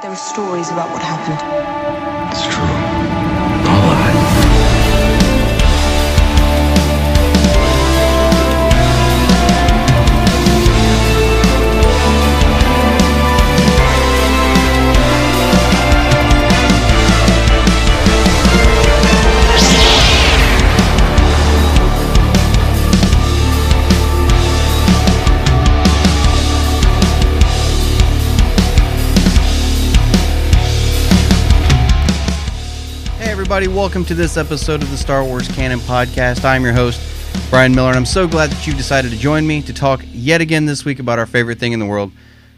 There are stories about what happened. It's true. Everybody, welcome to this episode of the Star Wars Canon Podcast. I'm your host, Brian Miller, and I'm so glad that you've decided to join me to talk yet again this week about our favorite thing in the world,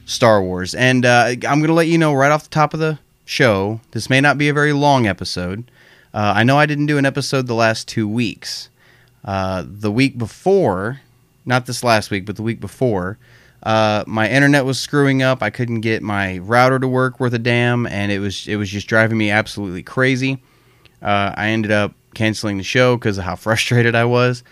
Star Wars. And uh, I'm going to let you know right off the top of the show this may not be a very long episode. Uh, I know I didn't do an episode the last two weeks. Uh, the week before, not this last week, but the week before, uh, my internet was screwing up. I couldn't get my router to work worth a damn, and it was it was just driving me absolutely crazy. Uh, I ended up canceling the show because of how frustrated I was.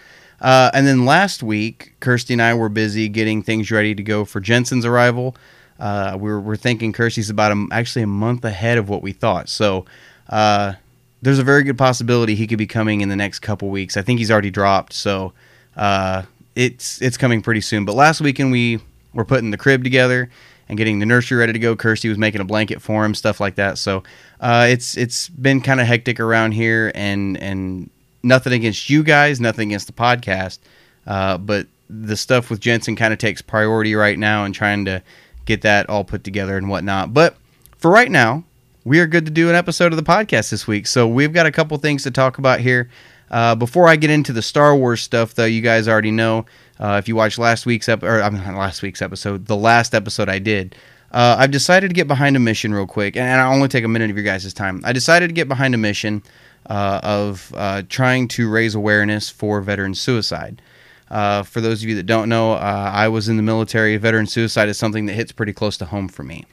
Uh, and then last week, Kirsty and I were busy getting things ready to go for Jensen's arrival. Uh, we were, we're thinking Kirsty's about a, actually a month ahead of what we thought. So uh, there's a very good possibility he could be coming in the next couple weeks. I think he's already dropped, so uh, it's it's coming pretty soon. But last weekend we were putting the crib together and getting the nursery ready to go. Kirsty was making a blanket for him, stuff like that. So uh, it's it's been kind of hectic around here, and and nothing against you guys, nothing against the podcast, uh, but the stuff with Jensen kind of takes priority right now, and trying to get that all put together and whatnot. But for right now, we are good to do an episode of the podcast this week. So we've got a couple things to talk about here. Uh, before I get into the Star Wars stuff, though, you guys already know uh, if you watched last week's ep- or I last week's episode, the last episode I did, uh, I've decided to get behind a mission real quick, and, I'll only take a minute of your guys' time. I decided to get behind a mission uh, of uh, trying to raise awareness for veteran suicide. Uh, for those of you that don't know, uh, I was in the military. Veteran suicide is something that hits pretty close to home for me,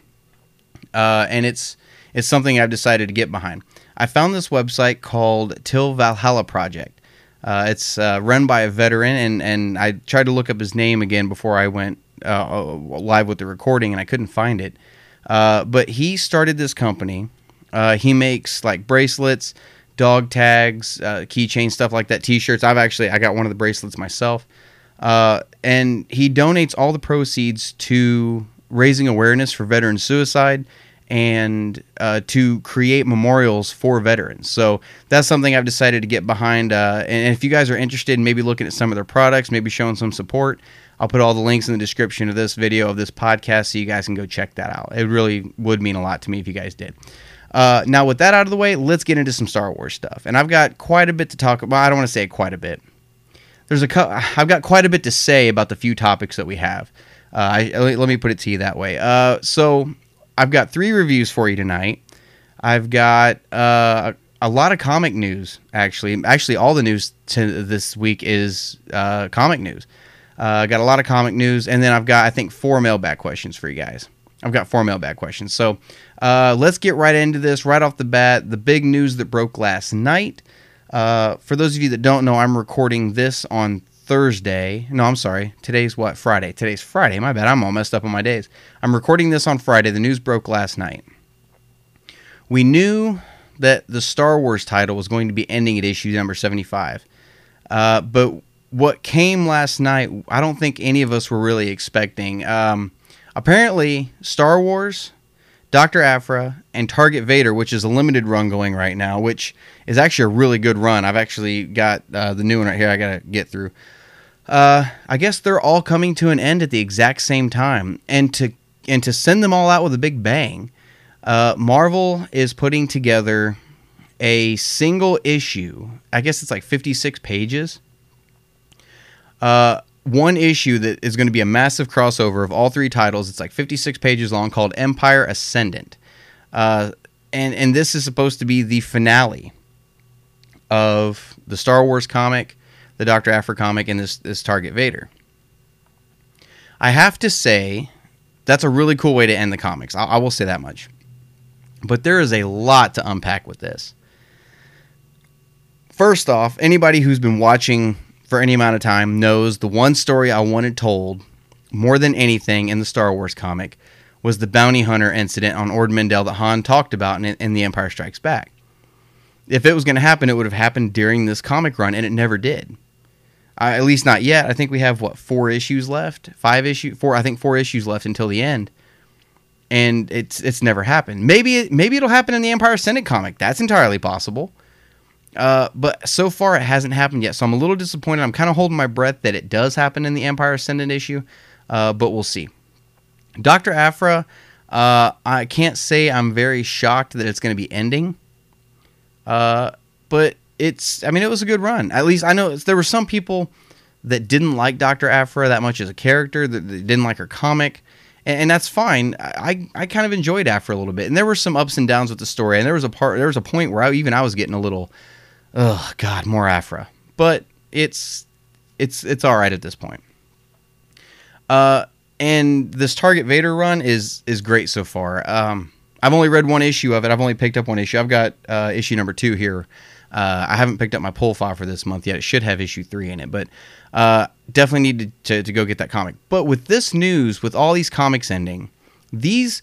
and it's it's something I've decided to get behind. I found this website called Till Valhalla Project. Uh, it's uh, run by a veteran, and, and I tried to look up his name again before I went uh, live with the recording, and I couldn't find it. Uh, but he started this company. Uh, he makes like bracelets, dog tags, uh, keychains, stuff like that, T-shirts. I've actually I got one of the bracelets myself, and he donates all the proceeds to raising awareness for veteran suicide and uh, to create memorials for veterans. So that's something I've decided to get behind. Uh, and if you guys are interested in maybe looking at some of their products, maybe showing some support, I'll put all the links in the description of this video of this podcast so you guys can go check that out. It really would mean a lot to me if you guys did. Uh, now, with that out of the way, let's get into some Star Wars stuff. And I've got quite a bit to talk about. I don't want to say quite a bit. There's a co- I've got quite a bit to say about the few topics that we have. Uh, I, let me put it to you that way. Uh, so I've got three reviews for you tonight. I've got uh, a lot of comic news. Actually, actually, all the news to this week is uh, comic news. Uh, I got a lot of comic news, and then I've got I think four mailbag questions for you guys. I've got four mailbag questions. So uh, let's get right into this right off the bat. The big news that broke last night. Uh, for those of you that don't know, I'm recording this on Thursday. No, I'm sorry. Today's what? Friday. Today's Friday. My bad. I'm all messed up on my days. I'm recording this on Friday. The news broke last night. We knew that the Star Wars title was going to be ending at issue number 75. Uh, but what came last night, I don't think any of us were really expecting. Um, apparently, Star Wars, Dr. Aphra, and Target Vader, which is a limited run going right now, which is actually a really good run. I've actually got uh, the new one right here I got to get through. Uh, I guess they're all coming to an end at the exact same time, and to and to send them all out with a big bang, uh, Marvel is putting together a single issue. I guess it's like fifty six pages. Uh, one issue that is going to be a massive crossover of all three titles. It's like fifty six pages long, called Empire Ascendant, uh, and and this is supposed to be the finale of the Star Wars comic the Doctor Aphra comic and this this Target Vader. I have to say, that's a really cool way to end the comics. I, I will say that much. But there is a lot to unpack with this. First off, anybody who's been watching for any amount of time knows the one story I wanted told more than anything in the Star Wars comic was the bounty hunter incident on Ord Mantell that Han talked about in, in The Empire Strikes Back. If it was going to happen, it would have happened during this comic run, and it never did. Uh, at least not yet. I think we have what four issues left, five issue, four. I think four issues left until the end, and it's it's never happened. Maybe it, maybe it'll happen in the Empire Ascendant comic. That's entirely possible. Uh, but so far it hasn't happened yet, so I'm a little disappointed. I'm kind of holding my breath that it does happen in the Empire Ascendant issue, uh, but we'll see. Doctor Aphra, uh, I can't say I'm very shocked that it's going to be ending, uh, but it's. I mean, it was a good run. At least I know there were some people that didn't like Doctor Aphra that much as a character, that, didn't like her comic and, and that's fine. I, I kind of enjoyed Aphra a little bit, and there were some ups and downs with the story, and there was a part, there was a point where I, even I was getting a little, oh god, more Aphra. but it's it's it's all right at this point. Uh, and this Target Vader run is is great so far. Um, I've only read one issue of it. I've only picked up one issue. I've got uh, issue number two here. Uh, I haven't picked up my pull file for this month yet. It should have issue three in it, but uh, definitely need to, to, to, go get that comic. But with this news, with all these comics ending, these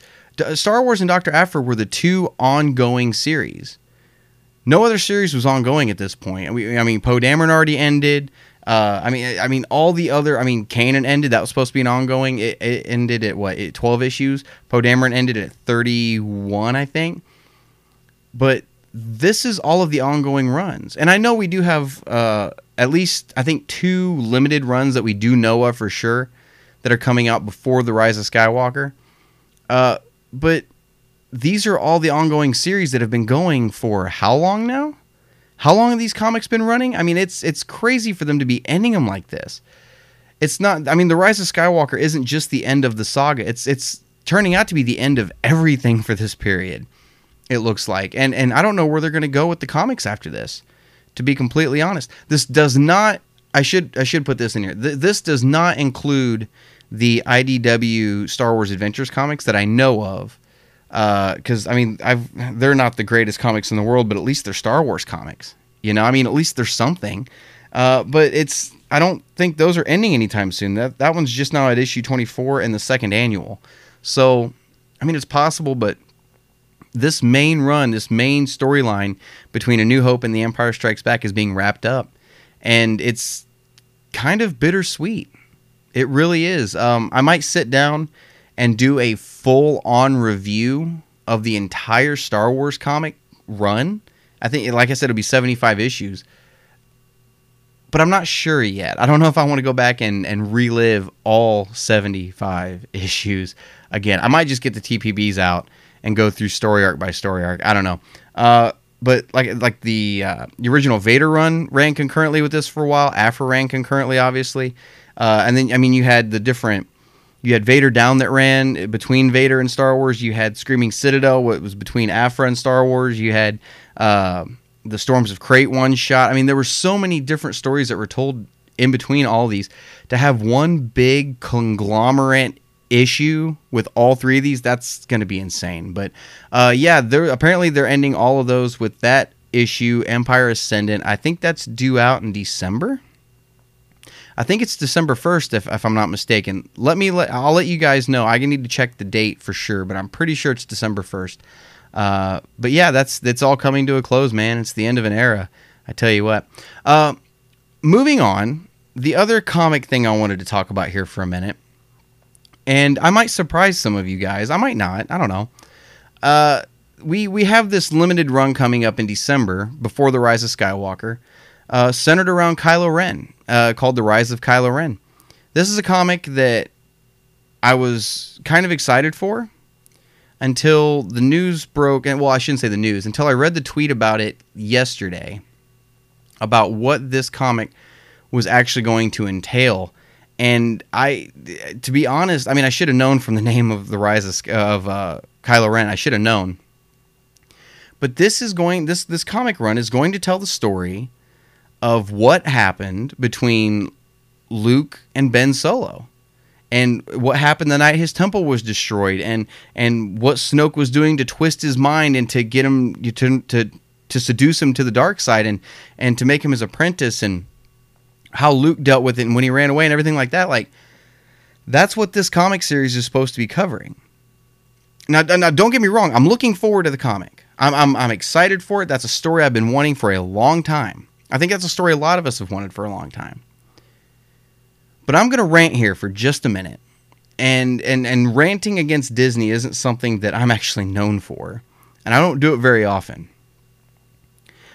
Star Wars and Doctor Aphra were the two ongoing series. No other series was ongoing at this point. I mean, Poe Dameron already ended. Uh, I mean, I mean, all the other. I mean, Kanan ended. That was supposed to be an ongoing. It, it ended at what? Twelve issues. Poe Dameron ended at thirty-one, I think. But this is all of the ongoing runs, and I know we do have uh, at least I think two limited runs that we do know of for sure that are coming out before the Rise of Skywalker. Uh, but these are all the ongoing series that have been going for how long now? How long have these comics been running? I mean, it's it's crazy for them to be ending them like this. It's not. I mean, the Rise of Skywalker isn't just the end of the saga. It's it's turning out to be the end of everything for this period. It looks like, and and I don't know where they're going to go with the comics after this to be completely honest. This does not. I should I should put this in here. Th- this does not include the IDW Star Wars Adventures comics that I know of. Because uh, I mean, I've they're not the greatest comics in the world, but at least they're Star Wars comics. You know, I mean, at least there's something. Uh, but it's I don't think those are ending anytime soon. That that one's just now at issue 24 and the second annual. So, I mean, it's possible, but this main run, this main storyline between A New Hope and The Empire Strikes Back is being wrapped up, and it's kind of bittersweet. It really is. Um, I might sit down and do a full on review of the entire Star Wars comic run. I think, like I said, it'll be 75 issues. But I'm not sure yet. I don't know if I want to go back and, and relive all 75 issues again. I might just get the TPBs out and go through story arc by story arc. I don't know. Uh, but like like the uh, the original Vader run ran concurrently with this for a while. Aphra ran concurrently, obviously, uh, and then I mean you had the different. You had Vader Down that ran between Vader and Star Wars. You had Screaming Citadel, what was between Aphra and Star Wars. You had uh, the Storms of Crait one shot. I mean, there were so many different stories that were told in between all these. To have one big conglomerate issue with all three of these, that's going to be insane. But uh, yeah, they're apparently they're ending all of those with that issue, Empire Ascendant. I think that's due out in December. I think it's December first, if, if I'm not mistaken. Let me let I'll let you guys know. I need to check the date for sure, but I'm pretty sure it's December first. Uh, but yeah, that's that's all coming to a close, man. It's the end of an era. I tell you what. Uh, moving on, the other comic thing I wanted to talk about here for a minute and I might surprise some of you guys. I might not. I don't know. Uh, we we have this limited run coming up in December before the Rise of Skywalker, uh, centered around Kylo Ren, uh, called The Rise of Kylo Ren. This is a comic that I was kind of excited for until the news broke. And well, I shouldn't say the news until I read the tweet about it yesterday about what this comic was actually going to entail and I, to be honest, I mean, I should have known from the name of the rise of, of uh, Kylo Ren. I should have known. But this is going this this comic run is going to tell the story of what happened between Luke and Ben Solo, and what happened the night his temple was destroyed, and and what Snoke was doing to twist his mind and to get him to to to seduce him to the dark side and and to make him his apprentice and how Luke dealt with it and when he ran away and everything like that. Like that's what this comic series is supposed to be covering. now, now don't get me wrong. I'm looking forward to the comic. I'm, I'm I'm excited for it. That's a story I've been wanting for a long time. I think that's a story a lot of us have wanted for a long time. But I'm going to rant here for just a minute. And and and ranting against Disney isn't something that I'm actually known for. And I don't do it very often.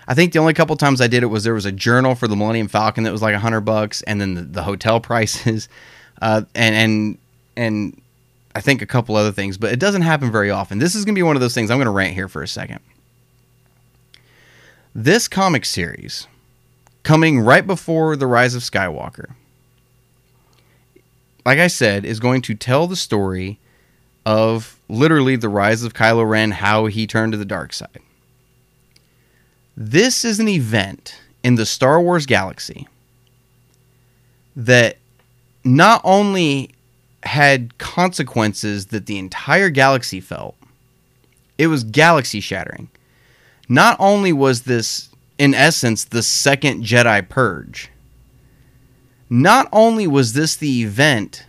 I think the only couple times I did it was there was a journal for the Millennium Falcon that was like a hundred bucks, and then the, the hotel prices, uh, and and and I think a couple other things, but it doesn't happen very often. This is gonna be one of those things. I'm gonna rant here for a second. This comic series, coming right before the Rise of Skywalker, like I said, is going to tell the story of literally the rise of Kylo Ren, how he turned to the dark side. This is an event in the Star Wars galaxy that not only had consequences that the entire galaxy felt, it was galaxy shattering. Not only was this, in essence, the second Jedi Purge, not only was this the event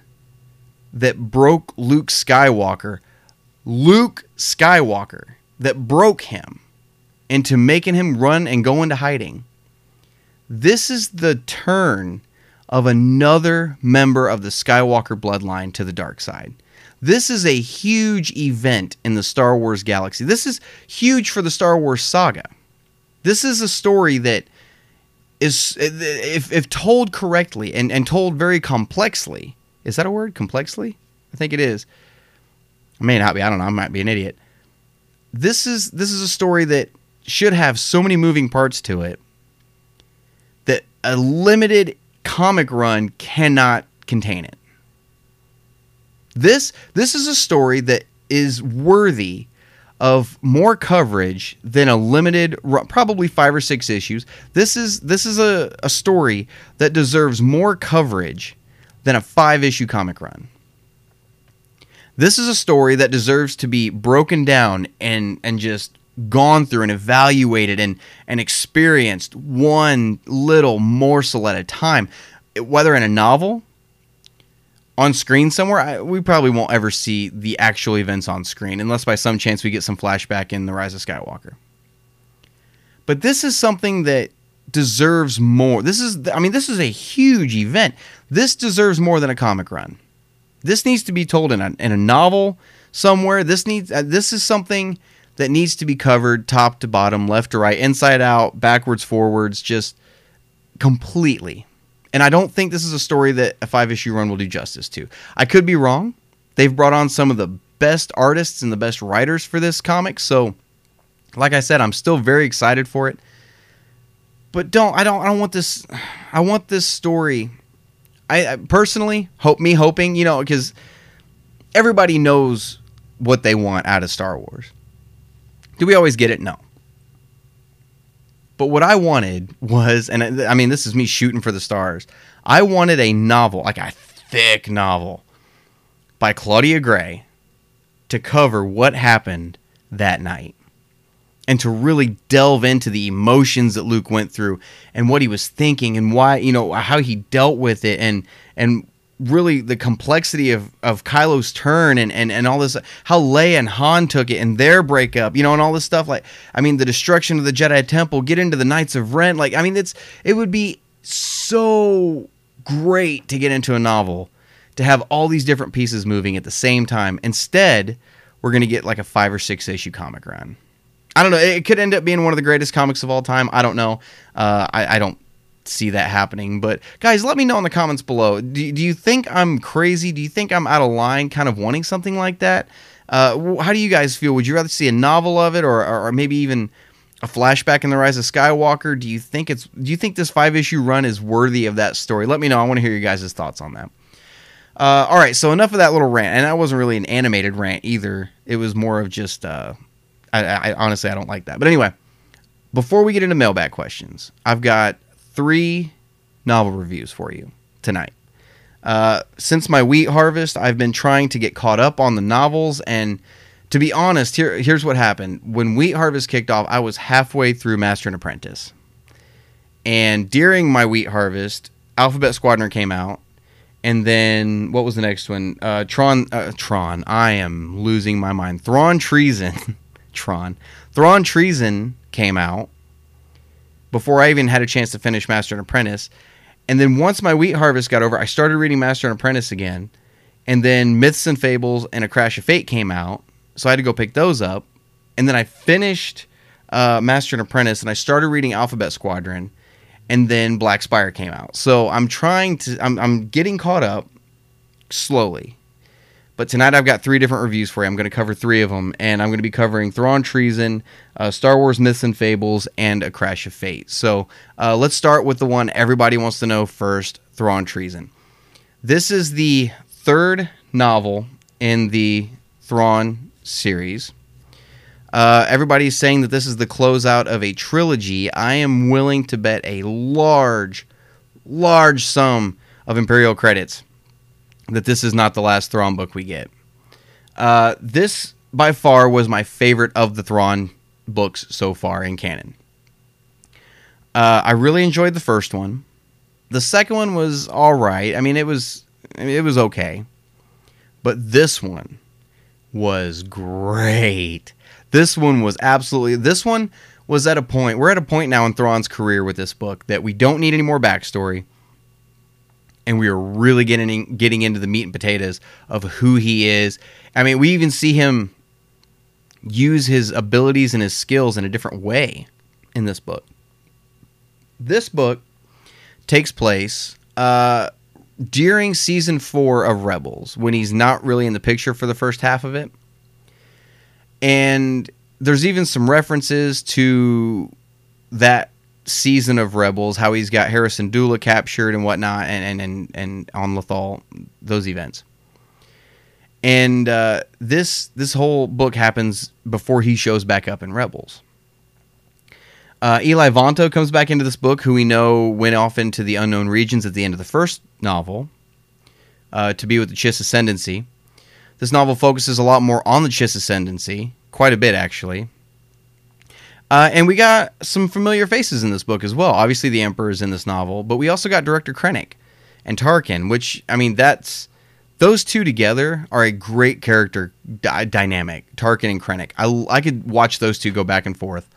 that broke Luke Skywalker, Luke Skywalker, that broke him into making him run and go into hiding. This is the turn of another member of the Skywalker bloodline to the dark side. This is a huge event in the Star Wars galaxy. This is huge for the Star Wars saga. This is a story that is, if, if told correctly and, and told very complexly, is that a word? Complexly? I think it is. I may not be. I don't know. I might be an idiot. This is this is a story that should have so many moving parts to it that a limited comic run cannot contain it. This this is a story that is worthy of more coverage than a limited probably 5 or 6 issues. This is this is a, a story that deserves more coverage than a 5 issue comic run. This is a story that deserves to be broken down and and just gone through and evaluated and and experienced one little morsel at a time. Whether in a novel on screen somewhere I, we probably won't ever see the actual events on screen unless by some chance we get some flashback in the rise of skywalker. But this is something that deserves more. This is i mean this is a huge event. This deserves more than a comic run. This needs to be told in a, in a novel somewhere. This needs uh, this is something that needs to be covered top to bottom, left to right, inside out, backwards, forwards, just completely. And I don't think this is a story that a five issue run will do justice to. I could be wrong. They've brought on some of the best artists and the best writers for this comic, so like I said, I'm still very excited for it. But don't I don't I don't want this I want this story I, I personally hope me hoping, you know, because everybody knows what they want out of Star Wars. Do we always get it? No. But what I wanted was, and I mean, this is me shooting for the stars. I wanted a novel, like a thick novel by Claudia Gray to cover what happened that night and to really delve into the emotions that Luke went through and what he was thinking and why, you know, how he dealt with it and and really the complexity of, of Kylo's turn and, and, and all this, how Leia and Han took it and their breakup, you know, and all this stuff. Like, I mean, the destruction of the Jedi Temple, get into the Knights of Ren. Like, I mean, it's it would be so great to get into a novel to have all these different pieces moving at the same time. Instead, we're to get like a five or six issue comic run. I don't know. It could end up being one of the greatest comics of all time. I don't know. Uh, I, I don't see that happening. But guys, let me know in the comments below. Do, do you think I'm crazy? Do you think I'm out of line kind of wanting something like that? Uh, how do you guys feel? Would you rather see a novel of it or, or, maybe even a flashback in the rise of Skywalker? Do you think it's do you think this five issue run is worthy of that story? Let me know. I want to hear your guys' thoughts on that. Uh, all right, so enough of that little rant, and that wasn't really an animated rant either. It was more of just, uh, I, I honestly I don't like that. But anyway, before we get into mailbag questions, I've got three novel reviews for you tonight. Uh, since my wheat harvest, I've been trying to get caught up on the novels, and to be honest, here here's what happened. When wheat harvest kicked off, I was halfway through Master and Apprentice, and during my wheat harvest, Alphabet Squadron came out, and then what was the next one? Uh, Tron. Uh, Tron. I am losing my mind. Thrawn Treason. Tron. Thrawn Treason came out before I even had a chance to finish Master and Apprentice. And then once my wheat harvest got over, I started reading Master and Apprentice again. And then Myths and Fables and A Crash of Fate came out. So I had to go pick those up. And then I finished uh, Master and Apprentice and I started reading Alphabet Squadron. And then Black Spire came out. So I'm trying to, I'm, I'm getting caught up slowly. But tonight I've got three different reviews for you. I'm going to cover three of them, and I'm going to be covering Thrawn Treason, uh, Star Wars Myths and Fables, and A Crash of Fate. So uh, let's start with the one everybody wants to know first Thrawn Treason. This is the third novel in the Thrawn series. Uh, everybody's saying that this is the closeout of a trilogy. I am willing to bet a large, large sum of Imperial credits that this is not the last Thrawn book we get. Uh, this by far was my favorite of the Thrawn books so far in canon. Uh, I really enjoyed the first one. The second one was all right. I mean, it was it was okay, but this one was great. This one was absolutely. This one was at a point. We're at a point now in Thrawn's career with this book that we don't need any more backstory and we are really getting getting into the meat and potatoes of who he is. I mean, we even see him use his abilities and his skills in a different way in this book. This book takes place uh, during season four of Rebels when he's not really in the picture for the first half of it. And there's even some references to that season of Rebels, how he's got Hera Syndulla captured and whatnot, and and and, and on Lothal, those events. And uh, this this whole book happens before he shows back up in Rebels. Uh, Eli Vanto comes back into this book, who we know went off into the unknown regions at the end of the first novel uh, to be with the Chiss Ascendancy. This novel focuses a lot more on the Chiss Ascendancy, quite a bit actually. Uh, and we got some familiar faces in this book as well. Obviously, the Emperor is in this novel, but we also got Director Krennic and Tarkin, which I mean, that's those two together are a great character di- dynamic. Tarkin and Krennic. I I could watch those two go back and forth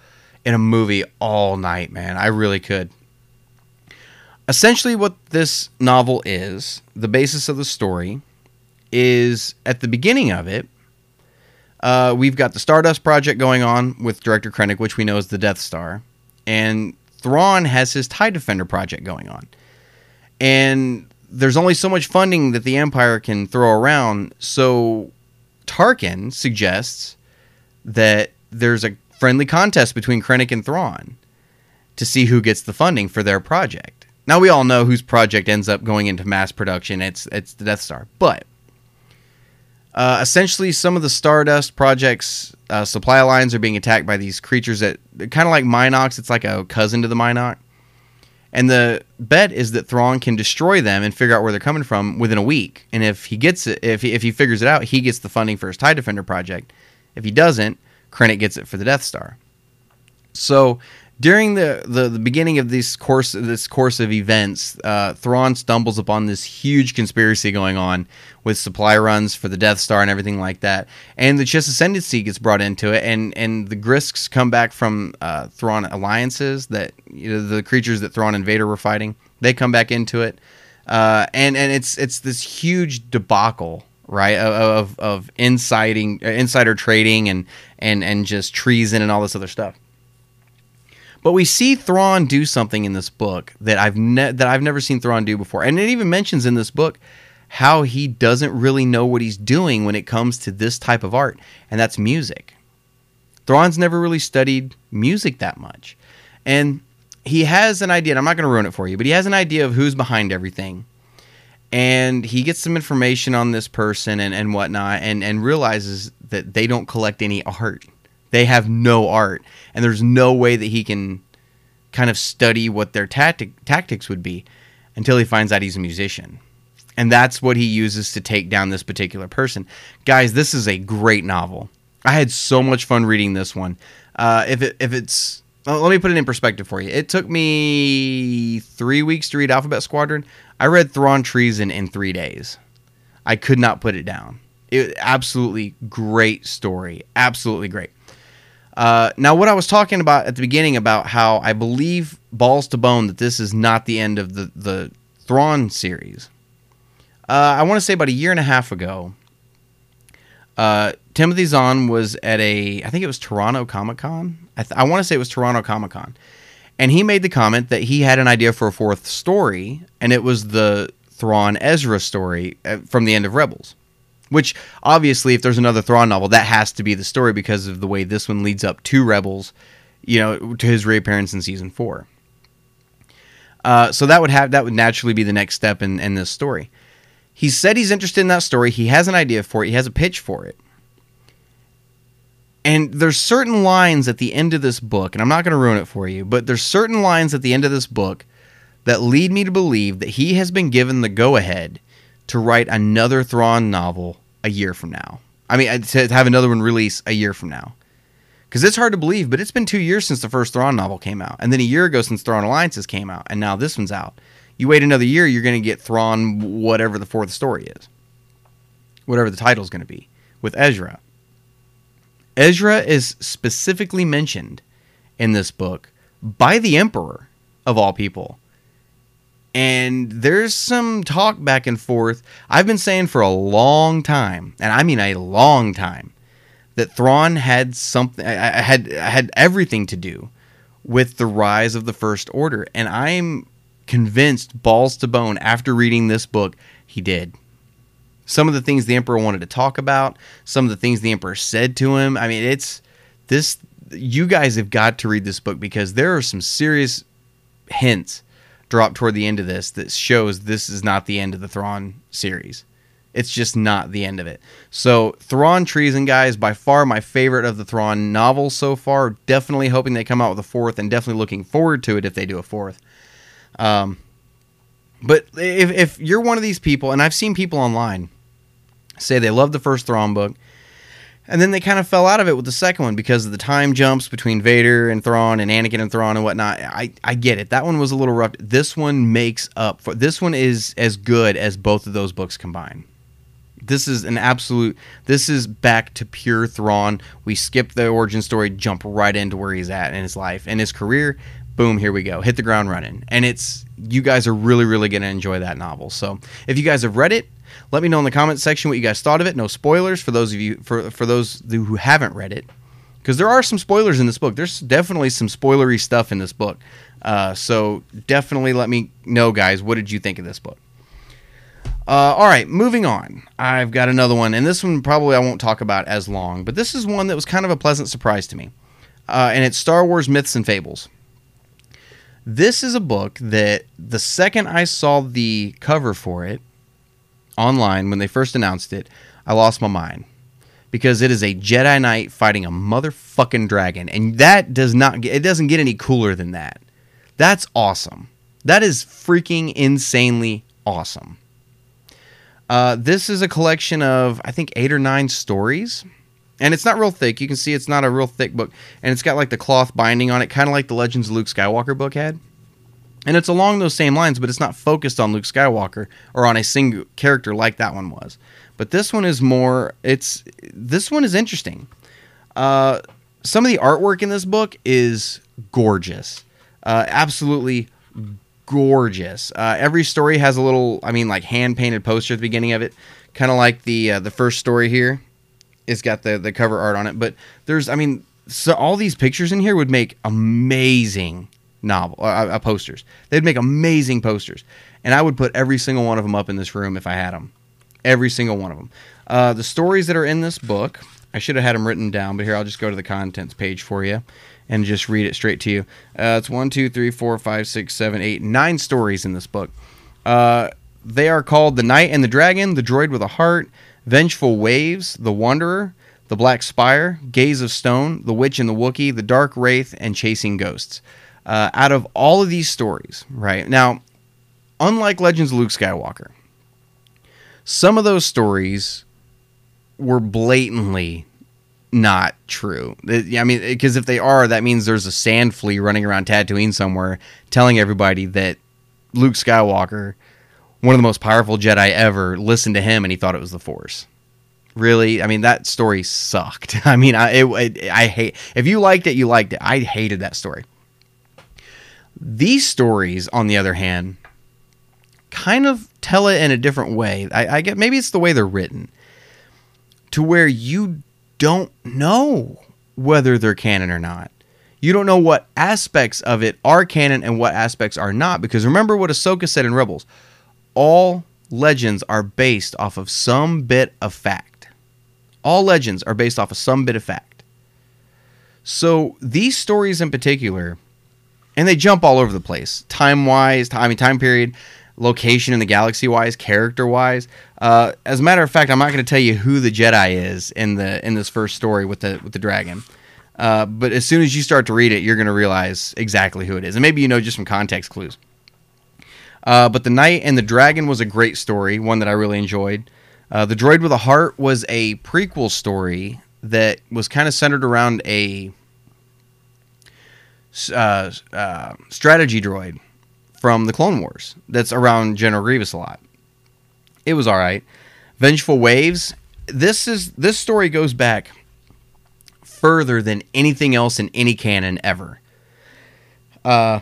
in a movie all night, man. I really could. Essentially, what this novel is, the basis of the story, is at the beginning of it uh, we've got the Stardust project going on with Director Krennic, which we know is the Death Star, and Thrawn has his Tie Defender project going on. And there's only so much funding that the Empire can throw around, so Tarkin suggests that there's a friendly contest between Krennic and Thrawn to see who gets the funding for their project. Now we all know whose project ends up going into mass production. It's it's the Death Star, but uh, essentially, some of the Stardust Project's uh, supply lines are being attacked by these creatures that kind of like Mynocks. It's like a cousin to the Mynock. And the bet is that Thrawn can destroy them and figure out where they're coming from within a week. And if he gets it, if he, if he figures it out, he gets the funding for his Tie Defender project. If he doesn't, Krennic gets it for the Death Star. So during the, the, the, beginning of this course this course of events, uh, Thrawn stumbles upon this huge conspiracy going on with supply runs for the Death Star and everything like that. And the Chiss Ascendancy gets brought into it, and and the Grysks come back from uh, Thrawn alliances that you know the creatures that Thrawn and Vader were fighting. They come back into it, uh, and and it's it's this huge debacle right of of inciting uh, insider trading and and and just treason and all this other stuff but we see Thrawn do something in this book that I've ne- that I've never seen Thrawn do before, and it even mentions in this book how he doesn't really know what he's doing when it comes to this type of art, and that's music. Thrawn's never really studied music that much, and he has an idea. And I'm not going to ruin it for you, but he has an idea of who's behind everything, and he gets some information on this person and and whatnot, and and realizes that they don't collect any art they have no art, and there's no way that he can kind of study what their tactic, tactics would be until he finds out he's a musician. And that's what he uses to take down this particular person. Guys, this is a great novel. I had so much fun reading this one. Uh, if it if it's let me put it in perspective for you. It took me three weeks to read Alphabet Squadron. I read Thrawn Treason in three days. I could not put it down. It absolutely great story. Absolutely great. Uh, now, what I was talking about at the beginning about how I believe balls to bone that this is not the end of the the Thrawn series. Uh, I want to say about a year and a half ago, uh, Timothy Zahn was at a, I think it was Toronto Comic Con. I, th- I want to say it was Toronto Comic Con. And he made the comment that he had an idea for a fourth story, and it was the Thrawn Ezra story uh, from the end of Rebels. Which, obviously, if there's another Thrawn novel, that has to be the story because of the way this one leads up to Rebels, you know, to his reappearance in season four. Uh, so that would have that would naturally be the next step in, in this story. He said he's interested in that story. He has an idea for it. He has a pitch for it. And there's certain lines at the end of this book, and I'm not going to ruin it for you, but there's certain lines at the end of this book that lead me to believe that he has been given the go ahead to write another Thrawn novel a year from now. I mean, to have another one release a year from now. Because it's hard to believe, but it's been two years since the first Thrawn novel came out, and then a year ago since Thrawn Alliances came out, and now this one's out. You wait another year, you're going to get Thrawn, whatever the fourth story is, whatever the title's going to be, with Ezra. Ezra is specifically mentioned in this book by the Emperor, of all people. And there's some talk back and forth. I've been saying for a long time, and I mean a long time, that Thrawn had something, I had had everything to do with the rise of the First Order, and I'm convinced, balls to bone, after reading this book, he did some of the things the emperor wanted to talk about, some of the things the emperor said to him. I mean, it's this you guys have got to read this book because there are some serious hints dropped toward the end of this that shows this is not the end of the Thrawn series. It's just not the end of it. So, Thrawn Treason, guys, by far my favorite of the Thrawn novels so far. Definitely hoping they come out with a fourth, and definitely looking forward to it if they do a fourth. Um, but if, if you're one of these people, and I've seen people online say they love the first Thrawn book, and then they kind of fell out of it with the second one because of the time jumps between Vader and Thrawn and Anakin and Thrawn and whatnot. I, I get it. That one was a little rough. This one makes up for. This one is as good as both of those books combined. This is an absolute. This is back to pure Thrawn. We skip the origin story, jump right into where he's at in his life and his career. Boom, here we go. Hit the ground running. And it's you guys are really, really to enjoy that novel. So if you guys have read it, let me know in the comments section what you guys thought of it. No spoilers for those of you for for those who haven't read it, because there are some spoilers in this book. There's definitely some spoilery stuff in this book. Uh, so definitely let me know, guys. What did you think of this book? Uh, all right, moving on. I've got another one, and this one probably I won't talk about as long, but this is one that was kind of a pleasant surprise to me, uh, and it's Star Wars Myths and Fables. This is a book that the second I saw the cover for it, online when they first announced it, I lost my mind because it is a Jedi Knight fighting a motherfucking dragon, and that does not get, it doesn't get any cooler than that. That's awesome. That is freaking insanely awesome. Uh, this is a collection of I think eight or nine stories, and it's not real thick. You can see it's not a real thick book, and it's got like the cloth binding on it, kind of like the Legends of Luke Skywalker book had. And it's along those same lines, but it's not focused on Luke Skywalker or on a single character like that one was. But this one is more. It's this one is interesting. Uh, some of the artwork in this book is gorgeous, uh, absolutely gorgeous. Uh, every story has a little, I mean, like hand painted poster at the beginning of it, kind of like the uh, the first story here. It's got the the cover art on it, but there's, I mean, so all these pictures in here would make amazing novel uh, uh, posters. They'd make amazing posters, and I would put every single one of them up in this room if I had them. Every single one of them. Uh, the stories that are in this book, I should have had them written down, but here I'll just go to the contents page for you and just read it straight to you. Uh, it's one, two, three, four, five, six, seven, eight, nine stories in this book. Uh, they are called The Knight and the Dragon, The Droid with a Heart, Vengeful Waves, The Wanderer, The Black Spire, Gaze of Stone, The Witch and the Wookiee, The Dark Wraith, and Chasing Ghosts uh, out of all of these stories, right? Now, unlike Legends Luke Skywalker, some of those stories were blatantly not true. I mean, because if they are, that means there's a sand flea running around Tatooine somewhere, telling everybody that Luke Skywalker, one of the most powerful Jedi ever, listened to him and he thought it was the Force. Really, I mean that story sucked. I mean, I it, it, I hate. If you liked it, you liked it. I hated that story. These stories, on the other hand, kind of tell it in a different way. I, I get maybe it's the way they're written, to where you don't know whether they're canon or not. You don't know what aspects of it are canon and what aspects are not. Because remember what Ahsoka said in Rebels: all legends are based off of some bit of fact. All legends are based off of some bit of fact. So these stories in particular, and they jump all over the place, time wise, I mean time period, location in the galaxy wise, character wise. Uh, as a matter of fact, I'm not going to tell you who the Jedi is in the in this first story with the with the dragon. Uh, but as soon as you start to read it, you're going to realize exactly who it is, and maybe you know just from context clues. Uh, but the Knight and the Dragon was a great story, one that I really enjoyed. Uh, the Droid with a Heart was a prequel story that was kind of centered around a uh, uh, strategy droid from the Clone Wars that's around General Grievous a lot. It was all right. Vengeful Waves. This is this story goes back further than anything else in any canon ever. Uh,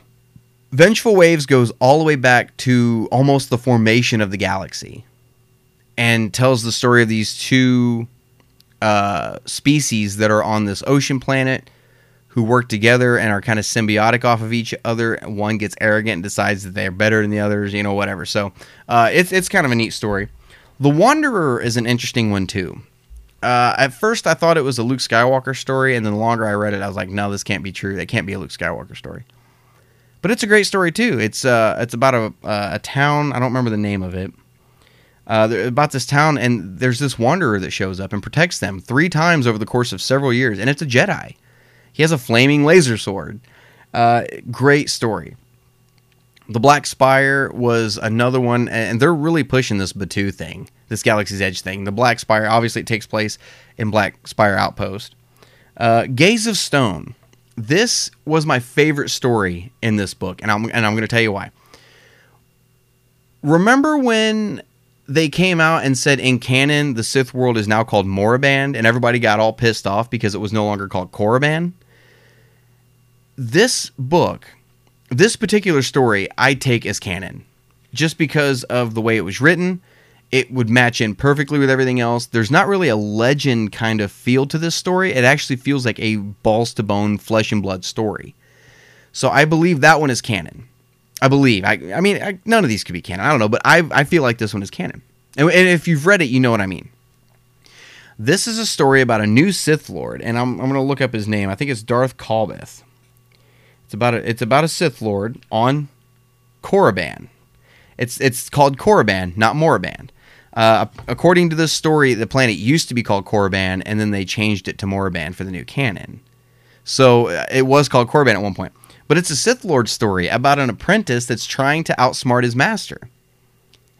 Vengeful Waves goes all the way back to almost the formation of the galaxy and tells the story of these two uh, species that are on this ocean planet who work together and are kind of symbiotic off of each other. One gets arrogant and decides that they're better than the others, you know, whatever. So uh, it's it's kind of a neat story. The Wanderer is an interesting one too. Uh, at first, I thought it was a Luke Skywalker story, and then the longer I read it, I was like, no, this can't be true. That can't be a Luke Skywalker story. But it's a great story too. It's uh, it's about a a town. I don't remember the name of it. Uh, about this town, and there's this wanderer that shows up and protects them three times over the course of several years, and it's a Jedi. He has a flaming laser sword. Uh, great story. The Black Spire was another one, and they're really pushing this Batuu thing, this Galaxy's Edge thing. The Black Spire, obviously, it takes place in Black Spire Outpost. Uh, Gaze of Stone. This was my favorite story in this book, and I'm and I'm going to tell you why. Remember when they came out and said in canon the Sith world is now called Moraband, and everybody got all pissed off because it was no longer called Korriban? This book, this particular story, I take as canon, just because of the way it was written. It would match in perfectly with everything else. There's not really a legend kind of feel to this story. It actually feels like a balls to bone, flesh and blood story. So I believe that one is canon. I believe. I, I mean, I, none of these could be canon. I don't know, but I, I feel like this one is canon. And, and if you've read it, you know what I mean. This is a story about a new Sith Lord, and I'm, I'm going to look up his name. I think it's Darth Kalbeth. It's about a, it's about a Sith Lord on Korriban. It's it's called Korriban, not Moraband. Uh, according to this story, the planet used to be called Korriban, and then they changed it to Moraband for the new canon. So uh, it was called Korriban at one point. But it's a Sith Lord story about an apprentice that's trying to outsmart his master.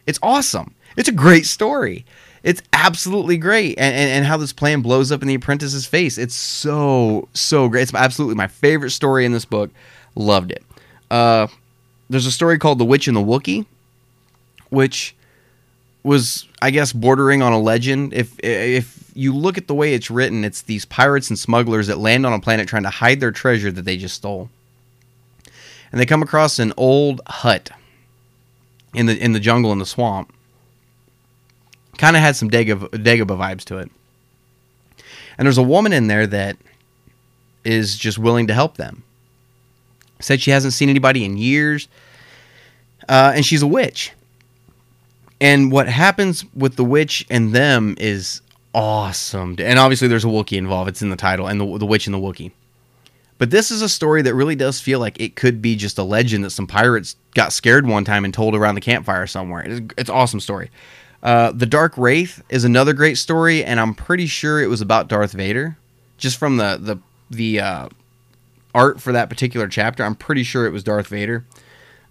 It's awesome. It's a great story. It's absolutely great. And, and, and how this plan blows up in the apprentice's face. It's so, so great. It's absolutely my favorite story in this book. Loved it. Uh, there's a story called The Witch and the Wookiee, which was, I guess, bordering on a legend. If if you look at the way it's written, it's these pirates and smugglers that land on a planet trying to hide their treasure that they just stole. And they come across an old hut in the in the jungle in the swamp. Kind of had some Dagobah, Dagobah vibes to it. And there's a woman in there that is just willing to help them. Said she hasn't seen anybody in years, uh, and she's a witch. And what happens with the witch and them is awesome. And obviously, there's a Wookiee involved. It's in the title, and the, the witch and the Wookiee. But this is a story that really does feel like it could be just a legend that some pirates got scared one time and told around the campfire somewhere. It's, it's an awesome story. Uh, the Dark Wraith is another great story, and I'm pretty sure it was about Darth Vader. Just from the the the uh, art for that particular chapter, I'm pretty sure it was Darth Vader.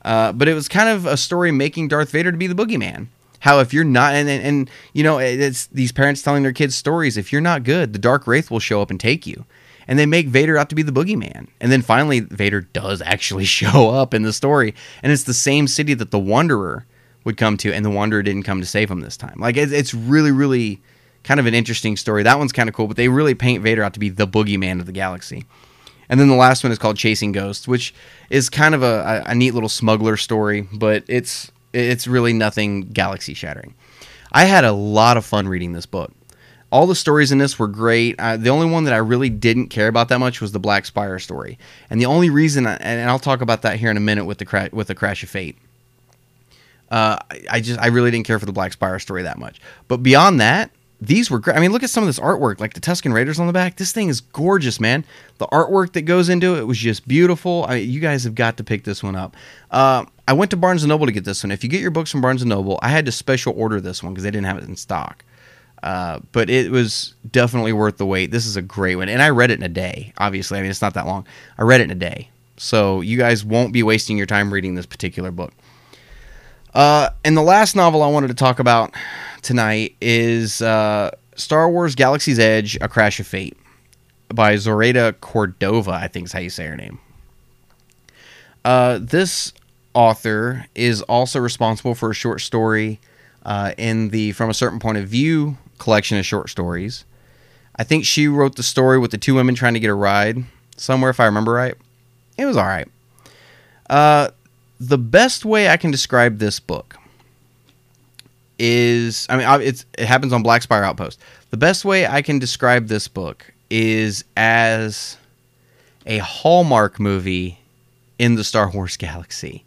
Uh, but it was kind of a story making Darth Vader to be the boogeyman. how if you're not and, and and you know it's these parents telling their kids stories if you're not good the dark wraith will show up and take you and they make vader out to be the boogeyman. And then finally vader does actually show up in the story. And it's the same city that the wanderer would come to and the wanderer didn't come to save him this time. Like it's, really really kind of an interesting story. That one's kind of cool but they really paint vader out to be the boogeyman of the galaxy. And then the last one is called Chasing Ghosts, which is kind of a, a, a neat little smuggler story, but it's it's really nothing galaxy shattering. I had a lot of fun reading this book. All the stories in this were great. The only one that I really didn't care about that much was the Black Spire story, and the only reason, I, and I'll talk about that here in a minute with the cra- with the Crash of Fate. Uh, I, just I really didn't care for the Black Spire story that much, but beyond that, these were great. I mean, look at some of this artwork, like the Tusken Raiders on the back. This thing is gorgeous, man. The artwork that goes into it was just beautiful. I you guys have got to pick this one up. Uh, I went to Barnes and Noble to get this one. If you get your books from Barnes and Noble, I had to special order this one because they didn't have it in stock. Uh, but it was definitely worth the wait. This is a great one, and I read it in a day. Obviously, I mean it's not that long. I read it in a day, so you guys won't be wasting your time reading this particular book. Uh, and the last novel I wanted to talk about tonight is uh, Star Wars Galaxy's Edge: A Crash of Fate by Zoraida Cordova. I think is how you say her name. Uh, this author is also responsible for a short story uh, in the From a Certain Point of View collection of short stories. I think she wrote the story with the two women trying to get a ride somewhere, if I remember right. It was all right. Uh, the best way I can describe this book is I mean it's it happens on Black Spire Outpost. The best way I can describe this book is as a Hallmark movie in the Star Wars galaxy.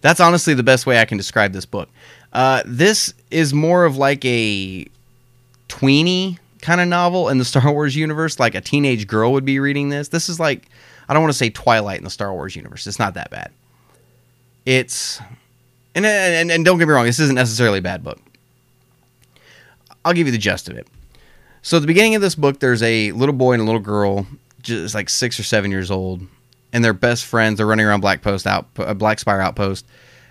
That's honestly the best way I can describe this book. Uh, this is more of like a tweeny kind of novel in the Star Wars universe, like a teenage girl would be reading this. This is like I don't want to say Twilight in the Star Wars universe. It's not that bad. It's and, and and don't get me wrong, this isn't necessarily a bad book. I'll give you the gist of it. So at the beginning of this book, there's a little boy and a little girl, just like six or seven years old, and they're best friends. They're running around Black Post out, uh, Black Spire Outpost,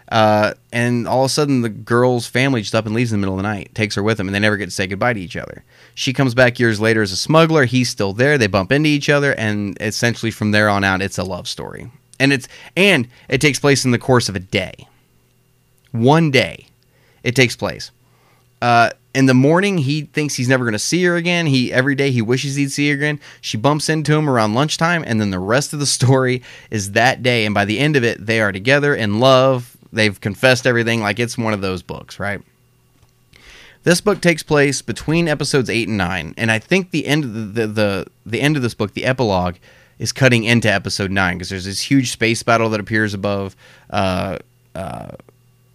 uh, and all of a sudden the girl's family just up and leaves in the middle of the night, takes her with them, and they never get to say goodbye to each other. She comes back years later as a smuggler. He's still there. They bump into each other, and essentially from there on out, it's a love story. And it's and it takes place in the course of a day one day it takes place. Uh, in the morning, he thinks he's never going to see her again. He every day he wishes he'd see her again. She bumps into him around lunchtime, and then the rest of the story is that day. And by the end of it, they are together in love. They've confessed everything. Like it's one of those books, right? This book takes place between episodes eight and nine, and I think the end of the the, the, end of this book, the epilogue, is cutting into episode nine because there's this huge space battle that appears above. Uh, uh,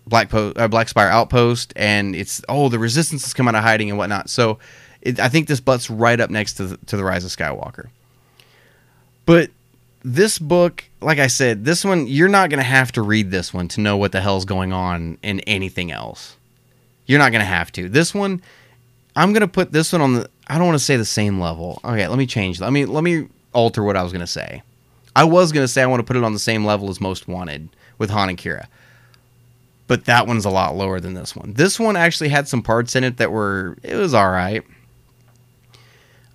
Black po- uh, Black Spire outpost, and it's oh the Resistance has come out of hiding and whatnot. So it, I think this butts right up next to the, to the Rise of Skywalker. But this book, like I said, this one you're not going to have to read this one to know what the hell's going on in anything else. You're not going to have to. This one, I'm going to put this one on the. I don't want to say the same level. Okay, let me change. Let me let me alter what I was going to say. I was going to say I want to put it on the same level as Most Wanted with Han and Qi'ra but that one's a lot lower than this one. This one actually had some parts in it that were it was all right.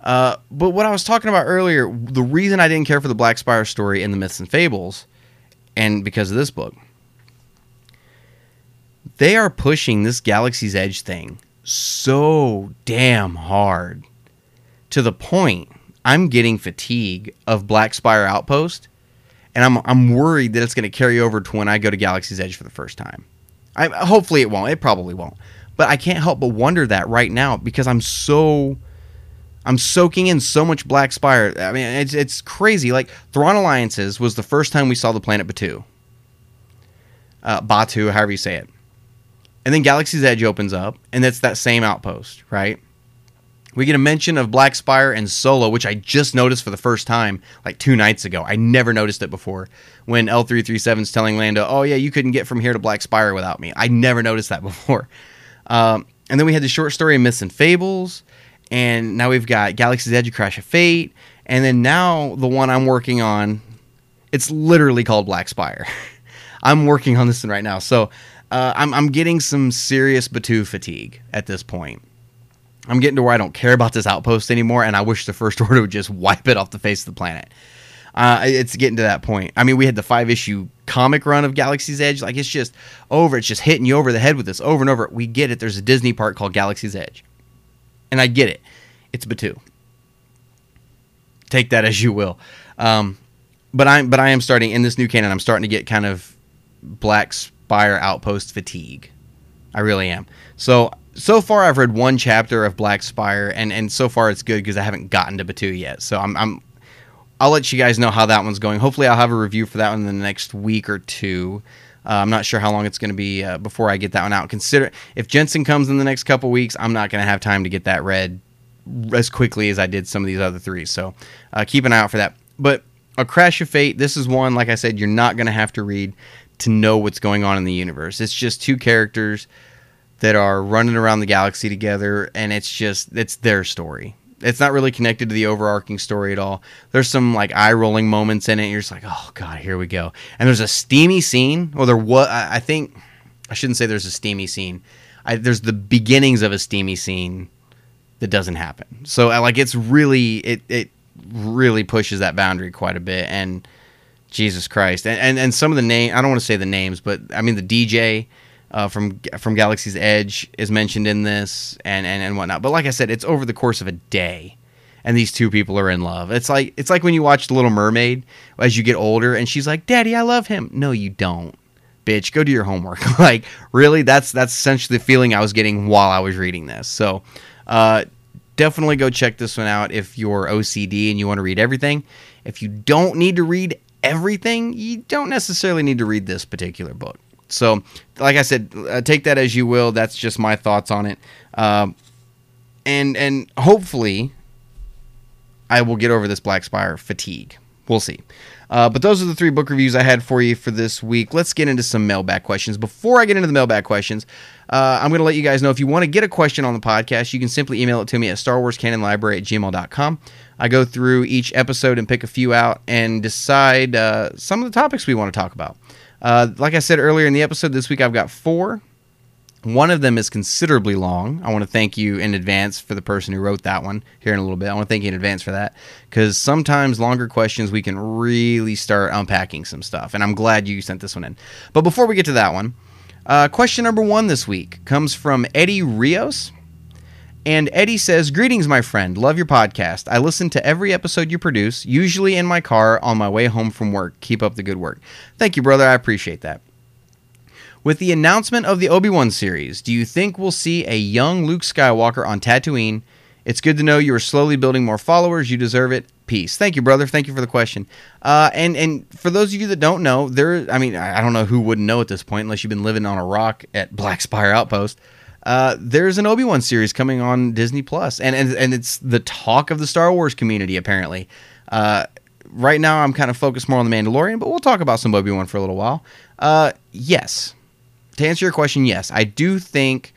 Uh, but what I was talking about earlier, the reason I didn't care for the Black Spire story in the Myths and Fables, and because of this book, they are pushing this Galaxy's Edge thing so damn hard to the point I'm getting fatigue of Black Spire Outpost, and I'm I'm worried that it's going to carry over to when I go to Galaxy's Edge for the first time. I, hopefully it won't. It probably won't. But I can't help but wonder that right now because I'm so I'm soaking in so much Black Spire. I mean, it's it's crazy. Like Thrawn Alliances was the first time we saw the planet Batuu, uh, Batuu, however you say it, and then Galaxy's Edge opens up, and it's that same outpost, right? We get a mention of Black Spire and Solo, which I just noticed for the first time like two nights ago. I never noticed it before. When L3-37 is telling Lando, oh, yeah, you couldn't get from here to Black Spire without me. I never noticed that before. Um, and then we had the short story of Myths and Fables. And now we've got Galaxy's Edge, Crash of Fate. And then now the one I'm working on, it's literally called Black Spire. I'm working on this one right now. So uh, I'm I'm getting some serious Batuu fatigue at this point. I'm getting to where I don't care about this outpost anymore, and I wish the First Order would just wipe it off the face of the planet. Uh, it's getting to that point. I mean, we had the five issue comic run of Galaxy's Edge. Like, it's just over. It's just hitting you over the head with this over and over. We get it. There's a Disney park called Galaxy's Edge. And I get it. It's Batuu. Take that as you will. Um, but I'm but I am starting in this new canon. I'm starting to get kind of Black Spire outpost fatigue. I really am. So so far I've read one chapter of Black Spire, and and so far it's good because I haven't gotten to Batuu yet. So I'm I'm I'll let you guys know how that one's going. Hopefully I'll have a review for that one in the next week or two. Uh, I'm not sure how long it's going to be uh, before I get that one out. Consider if Jensen comes in the next couple weeks, I'm not going to have time to get that read as quickly as I did some of these other three. So uh, keep an eye out for that. But a Crash of Fate, this is one like I said, you're not going to have to read to know what's going on in the universe. It's just two characters that are running around the galaxy together, and it's just it's their story. It's not really connected to the overarching story at all. There's some like eye rolling moments in it. You're just like, oh god, here we go. And there's a steamy scene. Well, there what I think I shouldn't say there's a steamy scene. I, there's the beginnings of a steamy scene that doesn't happen. So uh, like it's really it it really pushes that boundary quite a bit. And Jesus Christ, and and, and some of the name I don't want to say the names, but I mean the DJ uh, from from Galaxy's Edge is mentioned in this, and, and and whatnot. But like I said, it's over the course of a day, and these two people are in love. It's like it's like when you watch The Little Mermaid as you get older, and she's like, "Daddy, I love him." No, you don't, bitch. Go do your homework. like really, that's that's essentially the feeling I was getting while I was reading this. So. Uh, definitely go check this one out if you're OCD and you want to read everything. If you don't need to read everything, you don't necessarily need to read this particular book. So, like I said, uh, take that as you will. That's just my thoughts on it. Uh, and and hopefully, I will get over this Black Spire fatigue. We'll see. Uh, but those are the three book reviews I had for you for this week. Let's get into some mailbag questions. Before I get into the mailbag questions, uh, I'm going to let you guys know if you want to get a question on the podcast, you can simply email it to me at starwarscanonlibrary at gmail.com. I go through each episode and pick a few out and decide uh, some of the topics we want to talk about. Uh, like I said earlier in the episode, this week I've got four. One of them is considerably long. I want to thank you in advance for the person who wrote that one here in a little bit. I want to thank you in advance for that because sometimes longer questions we can really start unpacking some stuff. And I'm glad you sent this one in. But before we get to that one, uh, question number one this week comes from Eddie Rios. And Eddie says, Greetings, my friend. Love your podcast. I listen to every episode you produce, usually in my car on my way home from work. Keep up the good work. Thank you, brother. I appreciate that. With the announcement of the Obi Wan series, do you think we'll see a young Luke Skywalker on Tatooine? It's good to know you are slowly building more followers. You deserve it. Peace. Thank you, brother. Thank you for the question. Uh, and and for those of you that don't know, there. I mean, I don't know who wouldn't know at this point, unless you've been living on a rock at Black Spire Outpost uh, there's an Obi Wan series coming on Disney Plus, and, and and it's the talk of the Star Wars community apparently. Uh, right now, I'm kind of focused more on the Mandalorian, but we'll talk about some Obi Wan for a little while. Uh, yes, to answer your question, yes, I do think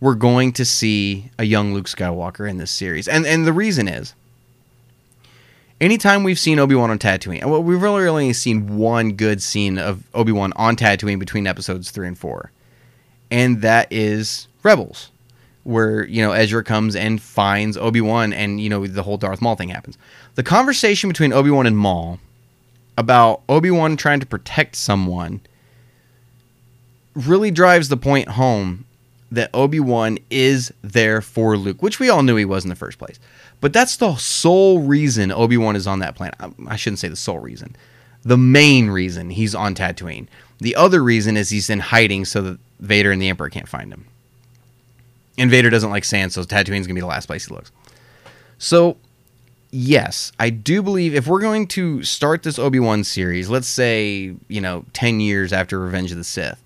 we're going to see a young Luke Skywalker in this series, and and the reason is. Anytime we've seen Obi Wan on Tatooine, well, we've really only seen one good scene of Obi Wan on Tatooine between episodes three and four, and that is Rebels, where you know Ezra comes and finds Obi Wan, and you know the whole Darth Maul thing happens. The conversation between Obi Wan and Maul about Obi Wan trying to protect someone really drives the point home that Obi Wan is there for Luke, which we all knew he was in the first place. But that's the sole reason Obi Wan is on that planet. Um, I shouldn't say the sole reason. The main reason he's on Tatooine. The other reason is he's in hiding so that Vader and the Emperor can't find him. And Vader doesn't like sand, so Tatooine's gonna be the last place he looks. So, yes, I do believe if we're going to start this Obi Wan series, let's say you know ten years after Revenge of the Sith,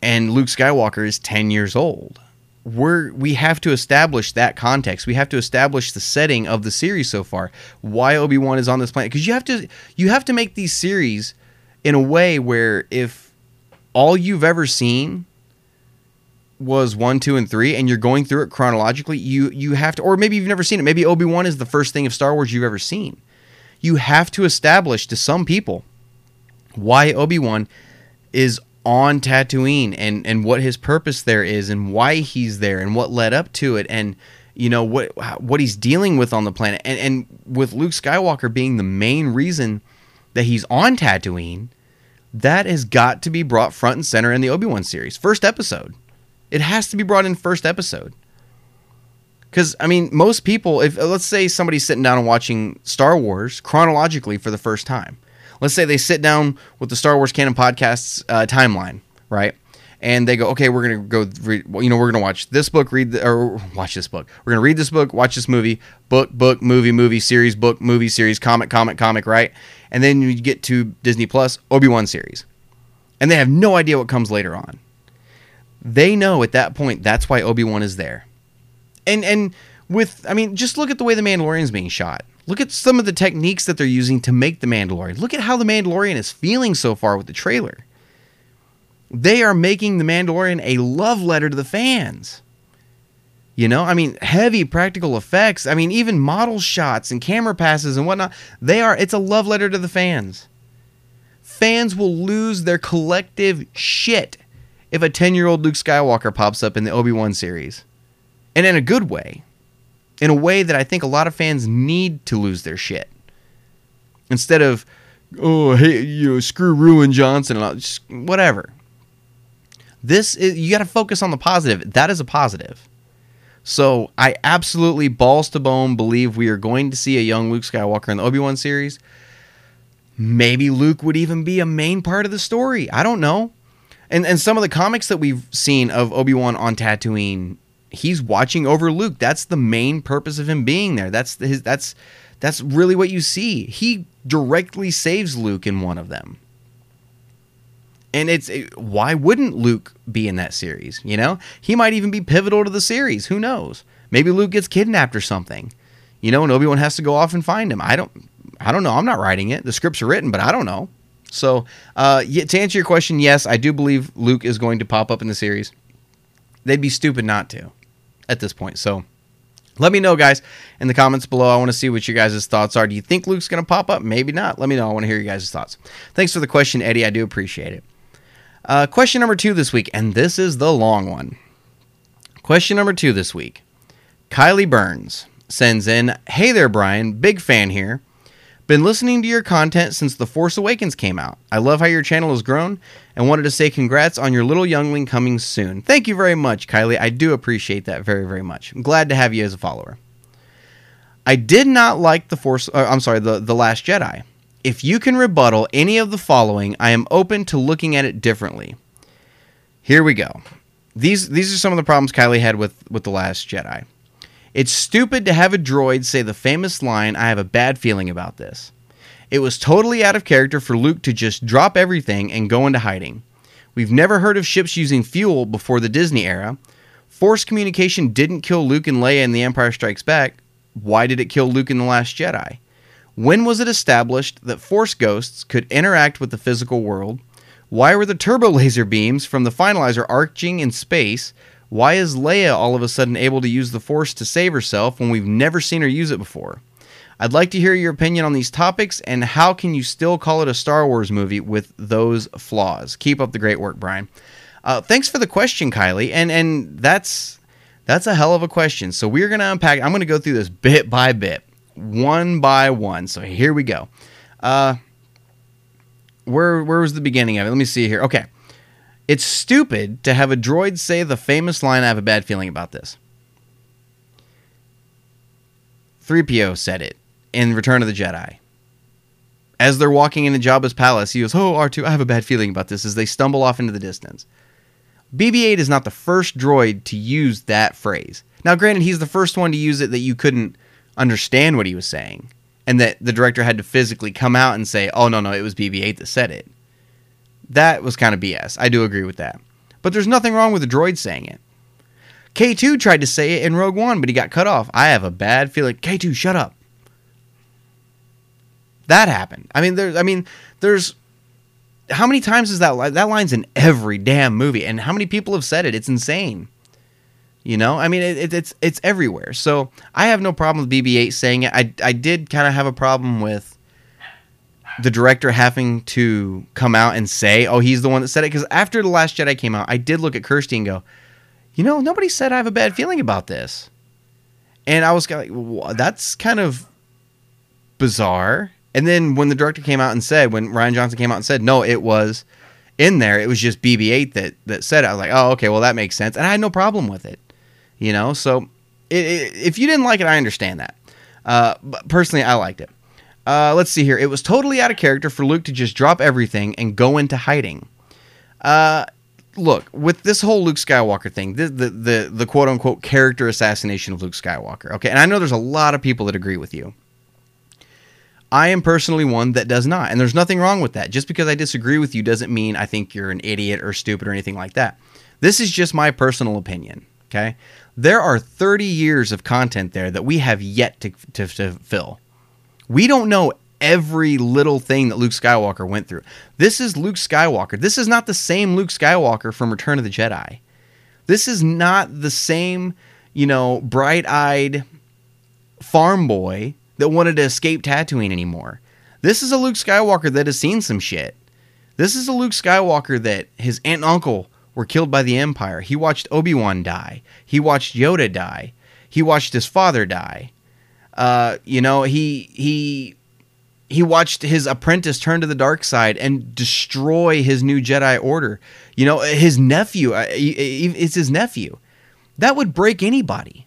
and Luke Skywalker is ten years old, we're we have to establish that context. We have to establish the setting of the series so far. Why Obi Wan is on this planet? Because you have to you have to make these series in a way where if all you've ever seen was one, two, and three, and you're going through it chronologically, you you have to, or maybe you've never seen it. Maybe Obi Wan is the first thing of Star Wars you've ever seen. You have to establish to some people why Obi Wan is on Tatooine and and what his purpose there is and why he's there and what led up to it and you know what what he's dealing with on the planet and and with Luke Skywalker being the main reason that he's on Tatooine that has got to be brought front and center in the Obi-Wan series first episode it has to be brought in first episode cuz I mean most people if let's say somebody's sitting down and watching Star Wars chronologically for the first time let's say they sit down with the Star Wars Canon Podcasts uh, timeline, right? And they go, okay, we're gonna go, you know, we're gonna watch this book, read the, or watch this book. We're gonna read this book, watch this movie, book, book, movie, movie, series, book, movie, series, comic, comic, comic, right? And then you get to Disney Plus, Obi Wan series, and they have no idea what comes later on. They know at that point that's why Obi Wan is there, and and with, I mean, just look at the way the Mandalorian is being shot Look at some of the techniques that they're using to make The Mandalorian. Look at how The Mandalorian is feeling so far with the trailer. They are making The Mandalorian a love letter to the fans. You know, I mean, heavy practical effects. I mean, even model shots and camera passes and whatnot. They are, it's a love letter to the fans. Fans will lose their collective shit if a 10 year old Luke Skywalker pops up in the Obi Wan series. And in a good way in a way that I think a lot of fans need to lose their shit. Instead of, oh, hey, you know, screw Rian Johnson and just whatever. This is, you got to focus on the positive. That is a positive. So I absolutely balls to bone believe we are going to see a young Luke Skywalker in the Obi Wan series. Maybe Luke would even be a main part of the story. I don't know. And and some of the comics that we've seen of Obi Wan on Tatooine he's watching over Luke. That's the main purpose of him being there. That's his that's that's really what you see. He directly saves Luke in one of them. And it's why wouldn't Luke be in that series, you know? He might even be pivotal to the series. Who knows? Maybe Luke gets kidnapped or something. You know, and Obi-Wan has to go off and find him. I don't I don't know. I'm not writing it. The scripts are written, but I don't know. So, uh, to answer your question, yes, I do believe Luke is going to pop up in the series. They'd be stupid not to at this point. So let me know, guys, in the comments below. I want to see what your guys' thoughts are. Do you think Luke's going to pop up? Maybe not. Let me know. I want to hear your guys' thoughts. Thanks for the question, Eddie. I do appreciate it. Uh, question number two this week, and this is the long one. Question number two this week. Kylie Burns sends in Hey there, Brian. Big fan here. Been listening to your content since The Force Awakens came out. I love how your channel has grown and wanted to say congrats on your little youngling coming soon. Thank you very much, Kylie. I do appreciate that very, very much. I'm glad to have you as a follower. I did not like The Force, uh, I'm sorry, the, the Last Jedi. If you can rebuttal any of the following, I am open to looking at it differently. Here we go. These these are some of the problems Kylie had with, with The Last Jedi. It's stupid to have a droid say the famous line, I have a bad feeling about this. It was totally out of character for Luke to just drop everything and go into hiding. We've never heard of ships using fuel before the Disney era. Force communication didn't kill Luke and Leia in The Empire Strikes Back. Why did it kill Luke in The Last Jedi? When was it established that Force ghosts could interact with the physical world? Why were the turbo laser beams from the finalizer arching in space why is Leia all of a sudden able to use the Force to save herself when we've never seen her use it before? I'd like to hear your opinion on these topics and how can you still call it a Star Wars movie with those flaws? Keep up the great work, Brian. Uh, thanks for the question, Kylie, and and that's that's a hell of a question. So we're gonna unpack. I'm gonna go through this bit by bit, one by one. So here we go. Uh, where where was the beginning of it? Let me see here. Okay, it's stupid to have a droid say the famous line, I have a bad feeling about this. 3PO said it in Return of the Jedi. As they're walking into Jabba's palace, he goes, Oh, R2, I have a bad feeling about this, as they stumble off into the distance. BB 8 is not the first droid to use that phrase. Now, granted, he's the first one to use it that you couldn't understand what he was saying, and that the director had to physically come out and say, Oh, no, no, it was BB 8 that said it that was kind of BS. I do agree with that. But there's nothing wrong with the droid saying it. K2 tried to say it in Rogue One, but he got cut off. I have a bad feeling. K2, shut up. That happened. I mean, there's. I mean, there's. How many times is that? Line that line's in every damn movie, and how many people have said it? It's insane. You know, I mean, it, it's it's everywhere. So I have no problem with BB-8 saying it. I I did kind of have a problem with the director having to come out and say, "Oh, he's the one that said it." Because after the Last Jedi came out, I did look at Kirsty and go, "You know, nobody said I have a bad feeling about this," and I was like, well, "That's kind of bizarre." And then when the director came out and said, when Rian Johnson came out and said, "No, it was in there. It was just BB-8 that that said it." I was like, "Oh, okay, well that makes sense," and I had no problem with it. You know, so it, it, if you didn't like it, I understand that. Uh, but personally, I liked it. Uh, let's see here. It was totally out of character for Luke to just drop everything and go into hiding. Uh, look, with this whole Luke Skywalker thing, the, the the the quote unquote character assassination of Luke Skywalker. Okay, and I know there's a lot of people that agree with you. I am personally one that does not, and there's nothing wrong with that. Just because I disagree with you doesn't mean I think you're an idiot or stupid or anything like that. This is just my personal opinion. Okay, there are 30 years of content there that we have yet to, to, to fill. We don't know every little thing that Luke Skywalker went through. This is Luke Skywalker. This is not the same Luke Skywalker from Return of the Jedi. This is not the same, you know, bright eyed farm boy that wanted to escape Tatooine anymore. This is a Luke Skywalker that has seen some shit. This is a Luke Skywalker that his aunt and uncle were killed by the Empire. He watched Obi Wan die. He watched Yoda die. He watched his father die. Uh, you know, he he he watched his apprentice turn to the dark side and destroy his new Jedi Order. You know, his nephew. Uh, it's his nephew. That would break anybody.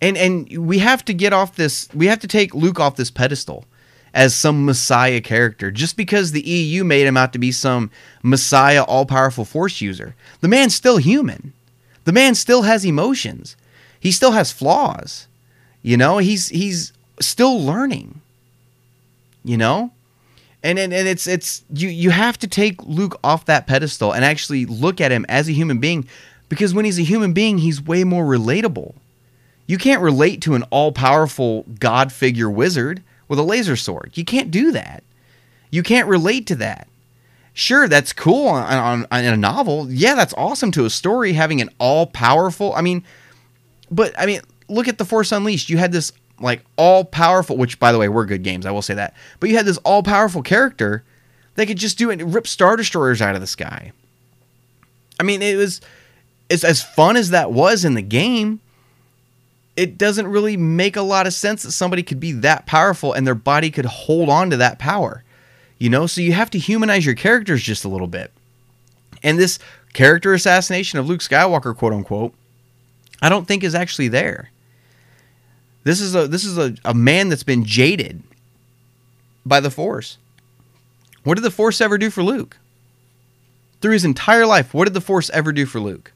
And and we have to get off this. We have to take Luke off this pedestal as some messiah character just because the EU made him out to be some messiah all powerful force user. The man's still human. The man still has emotions. He still has flaws. You know, he's he's still learning. You know? And, and, and it's it's you you have to take Luke off that pedestal and actually look at him as a human being because when he's a human being, he's way more relatable. You can't relate to an all-powerful god figure wizard with a laser sword. You can't do that. You can't relate to that. Sure, that's cool on, on, on in a novel. Yeah, that's awesome to a story having an all powerful. I mean, but I mean, look at the Force Unleashed. You had this like all powerful, which by the way were good games. I will say that. But you had this all powerful character that could just do it, and rip star destroyers out of the sky. I mean, it was it's as fun as that was in the game it doesn't really make a lot of sense that somebody could be that powerful and their body could hold on to that power. You know, so you have to humanize your characters just a little bit. And this character assassination of Luke Skywalker, quote unquote, I don't think is actually there. This is a this is a, a man that's been jaded by the Force. What did the Force ever do for Luke? Through his entire life, what did the Force ever do for Luke?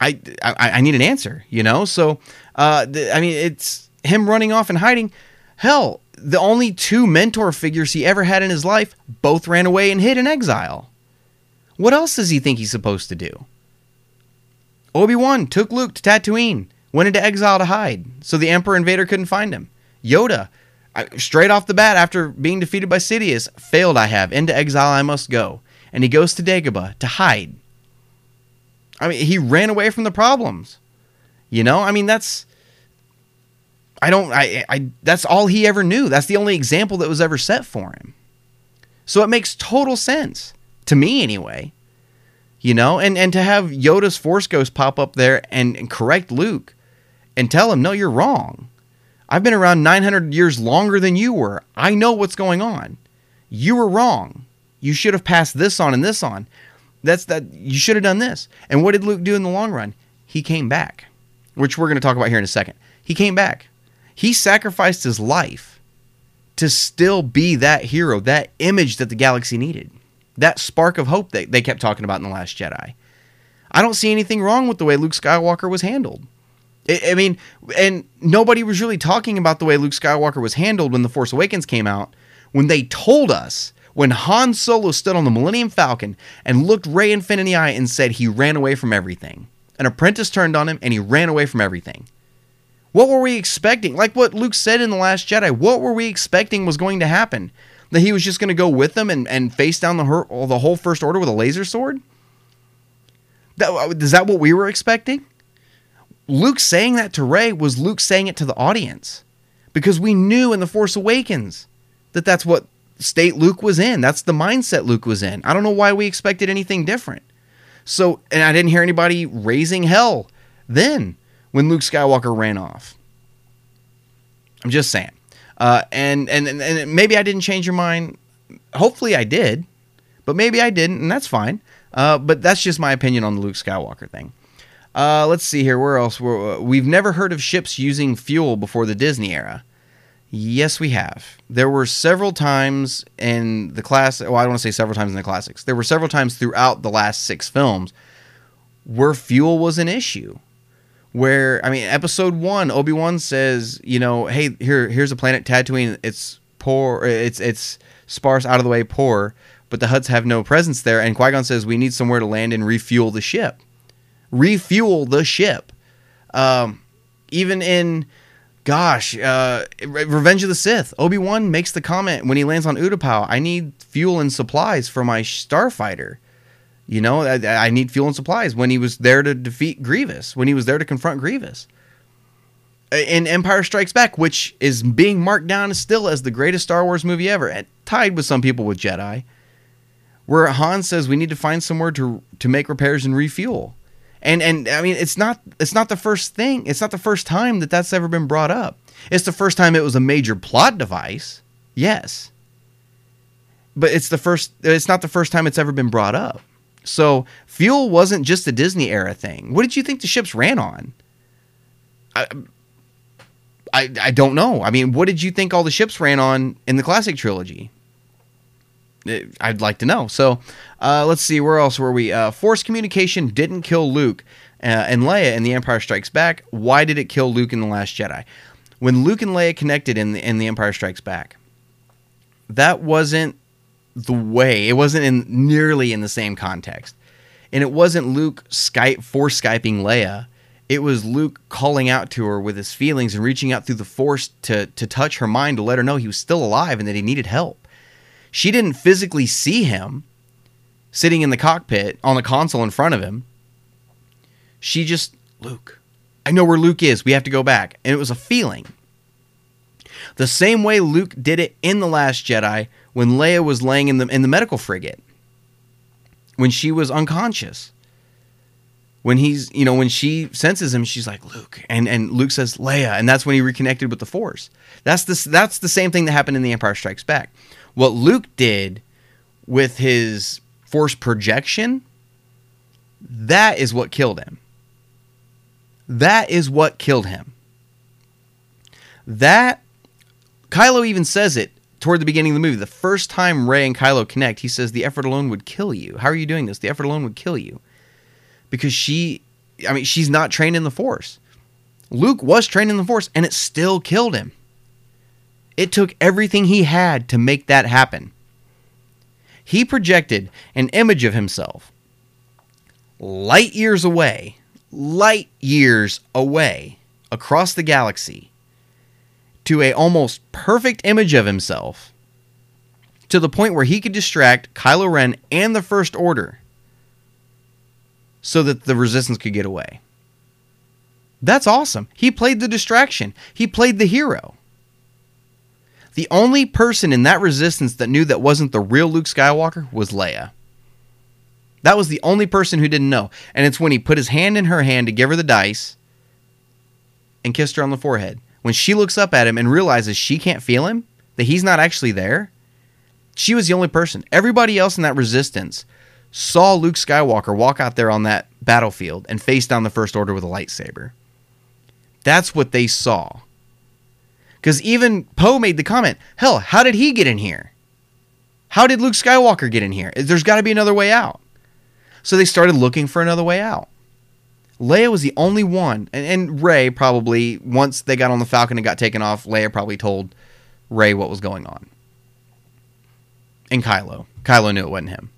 I, I, I need an answer, you know. So, uh, the, I mean, it's him running off and hiding. Hell, the only two mentor figures he ever had in his life both ran away and hid in exile. What else does he think he's supposed to do? Obi Wan took Luke to Tatooine, went into exile to hide, so the Emperor and Vader couldn't find him. Yoda, straight off the bat after being defeated by Sidious, failed. I have into exile I must go, and he goes to Dagobah to hide I mean, he ran away from the problems. You know, I mean, that's I don't I I that's all he ever knew. That's the only example that was ever set for him. So it makes total sense to me anyway. You know, and and to have Yoda's Force Ghost pop up there and, and correct Luke and tell him, "No, you're wrong. I've been around 900 years longer than you were. I know what's going on. You were wrong. You should have passed this on and this on. That's that you should have done this. And what did Luke do in the long run? He came back, which we're going to talk about here in a second. He came back. He sacrificed his life to still be that hero, that image that the galaxy needed, that spark of hope that they kept talking about in The Last Jedi. I don't see anything wrong with the way Luke Skywalker was handled. I mean, and nobody was really talking about the way Luke Skywalker was handled when The Force Awakens came out, when they told us when Han Solo stood on the Millennium Falcon and looked Rey and Finn in the eye and said he ran away from everything. An apprentice turned on him and he ran away from everything. What were we expecting? Like what Luke said in The Last Jedi, what were we expecting was going to happen? That he was just going to go with them and, and face down the, her- the whole First Order with a laser sword? That, uh, is that what we were expecting? Luke saying that to Rey was Luke saying it to the audience because we knew in The Force Awakens that that's what state Luke was in. That's the mindset Luke was in. I don't know why we expected anything different. So, and I didn't hear anybody raising hell then when Luke Skywalker ran off. I'm just saying. Uh, and, and and maybe I didn't change your mind. Hopefully I did, but maybe I didn't, and that's fine. Uh, but that's just my opinion on the Luke Skywalker thing. Uh, let's see here. Where else? Uh, we've never heard of ships using fuel before the Disney era. Yes, we have. There were several times in the class. Well, I don't want to say several times in the classics. There were several times throughout the last six films where fuel was an issue. Where I mean, Episode One, Obi Wan says, you know, hey, here, here's a planet Tatooine. It's poor. It's it's sparse, out of the way, poor. But the Hutts have no presence there. And Qui Gon says, we need somewhere to land and refuel the ship refuel the ship. Um, even in, gosh, uh, Revenge of the Sith, Obi Wan makes the comment when he lands on Utapau, I need fuel and supplies for my starfighter. You know, I, I need fuel and supplies when he was there to defeat Grievous, when he was there to confront Grievous. In Empire Strikes Back, which is being marked down still as the greatest Star Wars movie ever, and tied with some people with Jedi, where Han says we need to find somewhere to to make repairs and refuel and and I mean it's not it's not the first thing it's not the first time that that's ever been brought up. It's the first time it was a major plot device. Yes. But it's the first it's not the first time it's ever been brought up. So fuel wasn't just a Disney era thing. What did you think the ships ran on? I, I, I don't know. I mean, what did you think all the ships ran on in the classic trilogy? I'd like to know. So uh, let's see, where else were we? Uh, Force communication didn't kill Luke uh, and Leia in The Empire Strikes Back. Why did it kill Luke in The Last Jedi? When Luke and Leia connected in the, in The Empire Strikes Back, that wasn't the way. It wasn't in nearly in the same context, and it wasn't Luke Skype force skyping Leia. It was Luke calling out to her with his feelings and reaching out through the Force to to touch her mind to let her know he was still alive and that he needed help. She didn't physically see him sitting in the cockpit on the console in front of him. She just, Luke, I know where Luke is. We have to go back. And it was a feeling. The same way Luke did it in The Last Jedi when Leia was laying in the, in the medical frigate, when she was unconscious. When he's, you know, when she senses him, she's like, Luke. And, and Luke says, Leia. And that's when he reconnected with the Force. That's, this, that's the same thing that happened in The Empire Strikes Back. What Luke did with his force projection, that is what killed him. That is what killed him. That Kylo even says it toward the beginning of the movie. The first time Rey and Kylo connect, he says the effort alone would kill you. How are you doing this? The effort alone would kill you. Because she I mean, she's not trained in the force. Luke was trained in the force and it still killed him. It took everything he had to make that happen. He projected an image of himself light years away, light years away across the galaxy to a almost perfect image of himself to the point where he could distract Kylo Ren and the First Order so that the resistance could get away. That's awesome. He played the distraction. He played the hero. The only person in that resistance that knew that wasn't the real Luke Skywalker was Leia. That was the only person who didn't know. And it's when he put his hand in her hand to give her the dice and kissed her on the forehead. When she looks up at him and realizes she can't feel him, that he's not actually there, she was the only person. Everybody else in that resistance saw Luke Skywalker walk out there on that battlefield and face down the First Order with a lightsaber. That's what they saw. Because even Poe made the comment, hell, how did he get in here? How did Luke Skywalker get in here? There's got to be another way out. So they started looking for another way out. Leia was the only one, and, and Rey probably, once they got on the Falcon and got taken off, Leia probably told Rey what was going on. And Kylo. Kylo knew it wasn't him.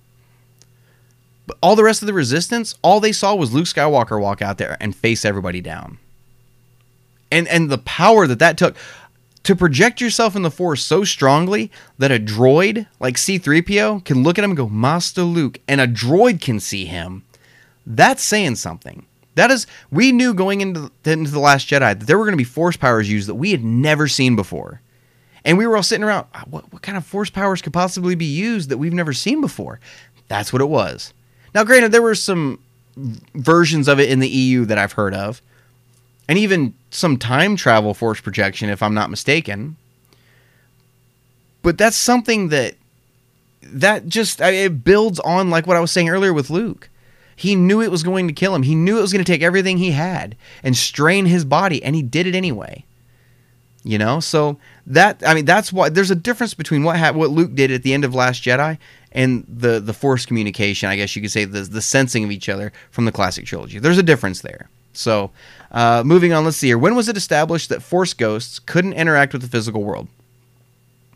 But all the rest of the resistance, all they saw was Luke Skywalker walk out there and face everybody down. And and the power that that took to project yourself in the force so strongly that a droid like C3PO can look at him and go, Master Luke, and a droid can see him, that's saying something. That is, we knew going into the, into the Last Jedi that there were going to be Force powers used that we had never seen before, and we were all sitting around. "Ah, What, what kind of Force powers could possibly be used that we've never seen before? That's what it was. Now, granted, there were some versions of it in the EU that I've heard of, and even some time travel Force projection, if I'm not mistaken. But that's something that that just it builds on like what I was saying earlier with Luke. He knew it was going to kill him. He knew it was going to take everything he had and strain his body, and he did it anyway. You know, so that I mean that's why there's a difference between what ha- what Luke did at the end of Last Jedi and the the Force communication. I guess you could say the the sensing of each other from the classic trilogy. There's a difference there. So, uh, moving on, let's see here. When was it established that Force ghosts couldn't interact with the physical world?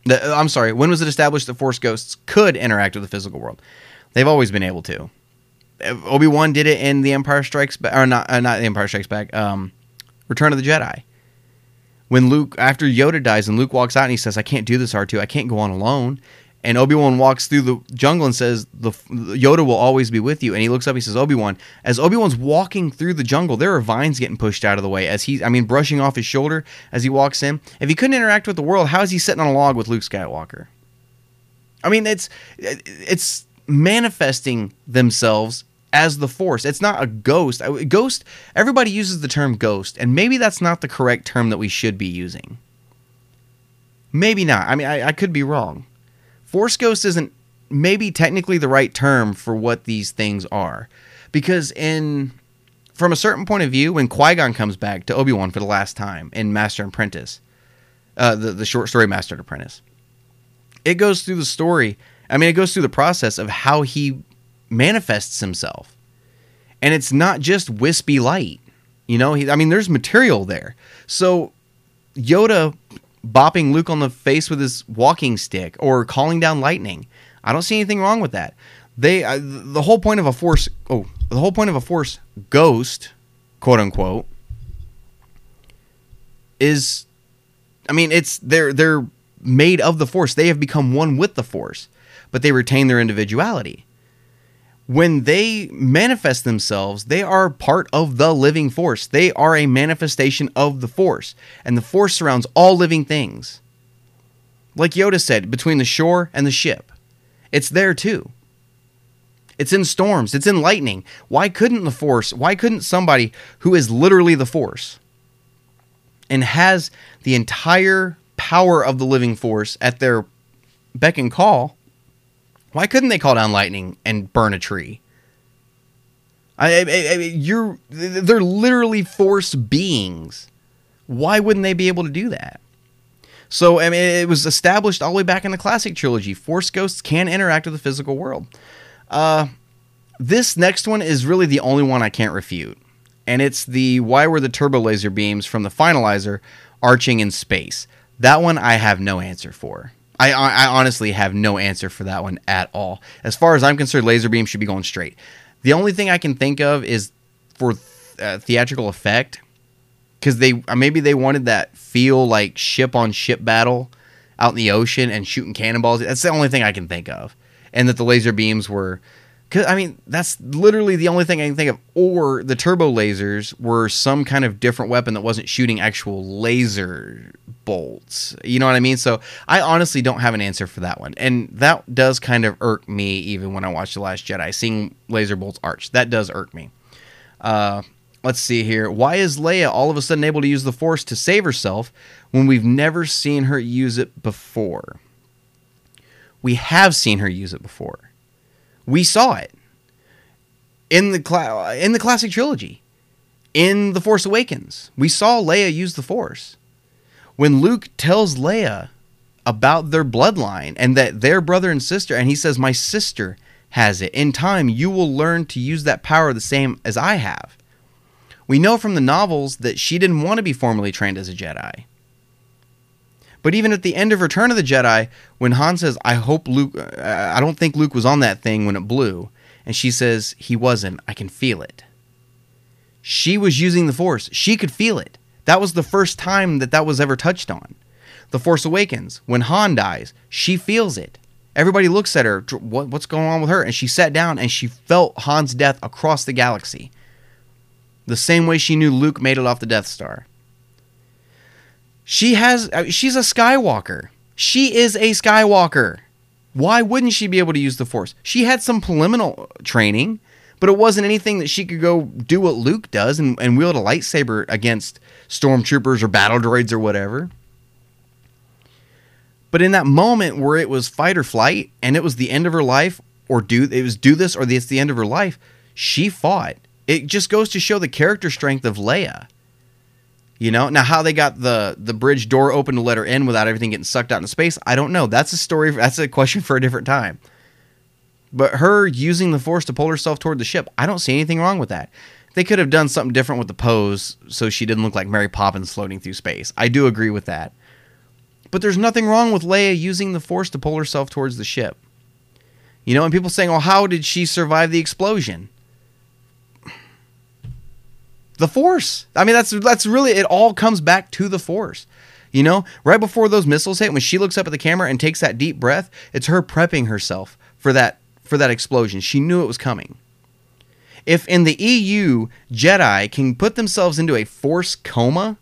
The, uh, I'm sorry. When was it established that Force ghosts could interact with the physical world? They've always been able to. Obi Wan did it in The Empire Strikes Back, or not? Uh, not The Empire Strikes Back. Um, Return of the Jedi. When Luke, after Yoda dies, and Luke walks out and he says, "I can't do this, R2. I can't go on alone." And Obi Wan walks through the jungle and says, "The Yoda will always be with you." And he looks up. He says, "Obi Wan." As Obi Wan's walking through the jungle, there are vines getting pushed out of the way as he, I mean, brushing off his shoulder as he walks in. If he couldn't interact with the world, how is he sitting on a log with Luke Skywalker? I mean, it's it's manifesting themselves as the Force. It's not a ghost. Ghost. Everybody uses the term ghost, and maybe that's not the correct term that we should be using. Maybe not. I mean, I, I could be wrong. Force ghost isn't maybe technically the right term for what these things are, because in from a certain point of view, when Qui Gon comes back to Obi Wan for the last time in Master and Apprentice, uh, the the short story Master and Apprentice, it goes through the story. I mean, it goes through the process of how he manifests himself, and it's not just wispy light. You know, he, I mean, there's material there. So Yoda bopping Luke on the face with his walking stick or calling down lightning. I don't see anything wrong with that. They uh, the whole point of a force oh the whole point of a force ghost quote unquote is I mean it's they're they're made of the force. They have become one with the force, but they retain their individuality. When they manifest themselves, they are part of the living force. They are a manifestation of the force, and the force surrounds all living things. Like Yoda said, between the shore and the ship, it's there too. It's in storms, it's in lightning. Why couldn't the force, why couldn't somebody who is literally the force and has the entire power of the living force at their beck and call, why couldn't they call down lightning and burn a tree? I, I, I you're they're literally force beings. Why wouldn't they be able to do that? So I mean, it was established all the way back in the classic trilogy. Force ghosts can interact with the physical world. Uh, this next one is really the only one I can't refute, and it's the why were the turbo laser beams from the finalizer arching in space? That one I have no answer for. I, I honestly have no answer for that one at all. As far as I'm concerned, laser beam should be going straight. The only thing I can think of is for uh, theatrical effect, because they uh, maybe they wanted that feel like ship on ship battle out in the ocean and shooting cannonballs. That's the only thing I can think of, and that the laser beams were. Cause, I mean, that's literally the only thing I can think of. Or the turbo lasers were some kind of different weapon that wasn't shooting actual laser bolts. You know what I mean? So I honestly don't have an answer for that one. And that does kind of irk me even when I watch The Last Jedi. Seeing laser bolts arch. That does irk me. Uh, let's see here. Why is Leia all of a sudden able to use the Force to save herself when we've never seen her use it before? We have seen her use it before. We saw it in the cla- in the classic trilogy. In The Force Awakens, we saw Leia use the Force. When Luke tells Leia about their bloodline and that their brother and sister, and he says, My sister has it. In time, you will learn to use that power the same as I have. We know from the novels that she didn't want to be formally trained as a Jedi. But even at the end of Return of the Jedi, when Han says, I hope Luke, uh, I don't think Luke was on that thing when it blew, and she says, He wasn't, I can feel it. She was using the Force. She could feel it. That was the first time that that was ever touched on. The Force Awakens, when Han dies, she feels it. Everybody looks at her, what, what's going on with her? And she sat down and she felt Han's death across the galaxy. the same way she knew Luke made it off the Death Star. She has she's a Skywalker. She is a Skywalker. Why wouldn't she be able to use the Force? She had some preliminary training, but it wasn't anything that she could go do what Luke does and, and wield a lightsaber against stormtroopers or battle droids or whatever. But in that moment where it was fight or flight and it was the end of her life, or do it was do this or it's the end of her life, she fought. It just goes to show the character strength of Leia. You know, now how they got the the bridge door open to let her in without everything getting sucked out into space, I don't know. That's a story. That's a question for a different time. But her using the force to pull herself toward the ship, I don't see anything wrong with that. They could have done something different with the pose so she didn't look like Mary Poppins floating through space. I do agree with that. But there's nothing wrong with Leia using the force to pull herself towards the ship. You know, and people saying, "Well, how did she survive the explosion?" The force. I mean, that's that's really it all comes back to the force. You know, right before those missiles hit, when she looks up at the camera and takes that deep breath, it's her prepping herself for that for that explosion. She knew it was coming. If in the EU Jedi can put themselves into a force coma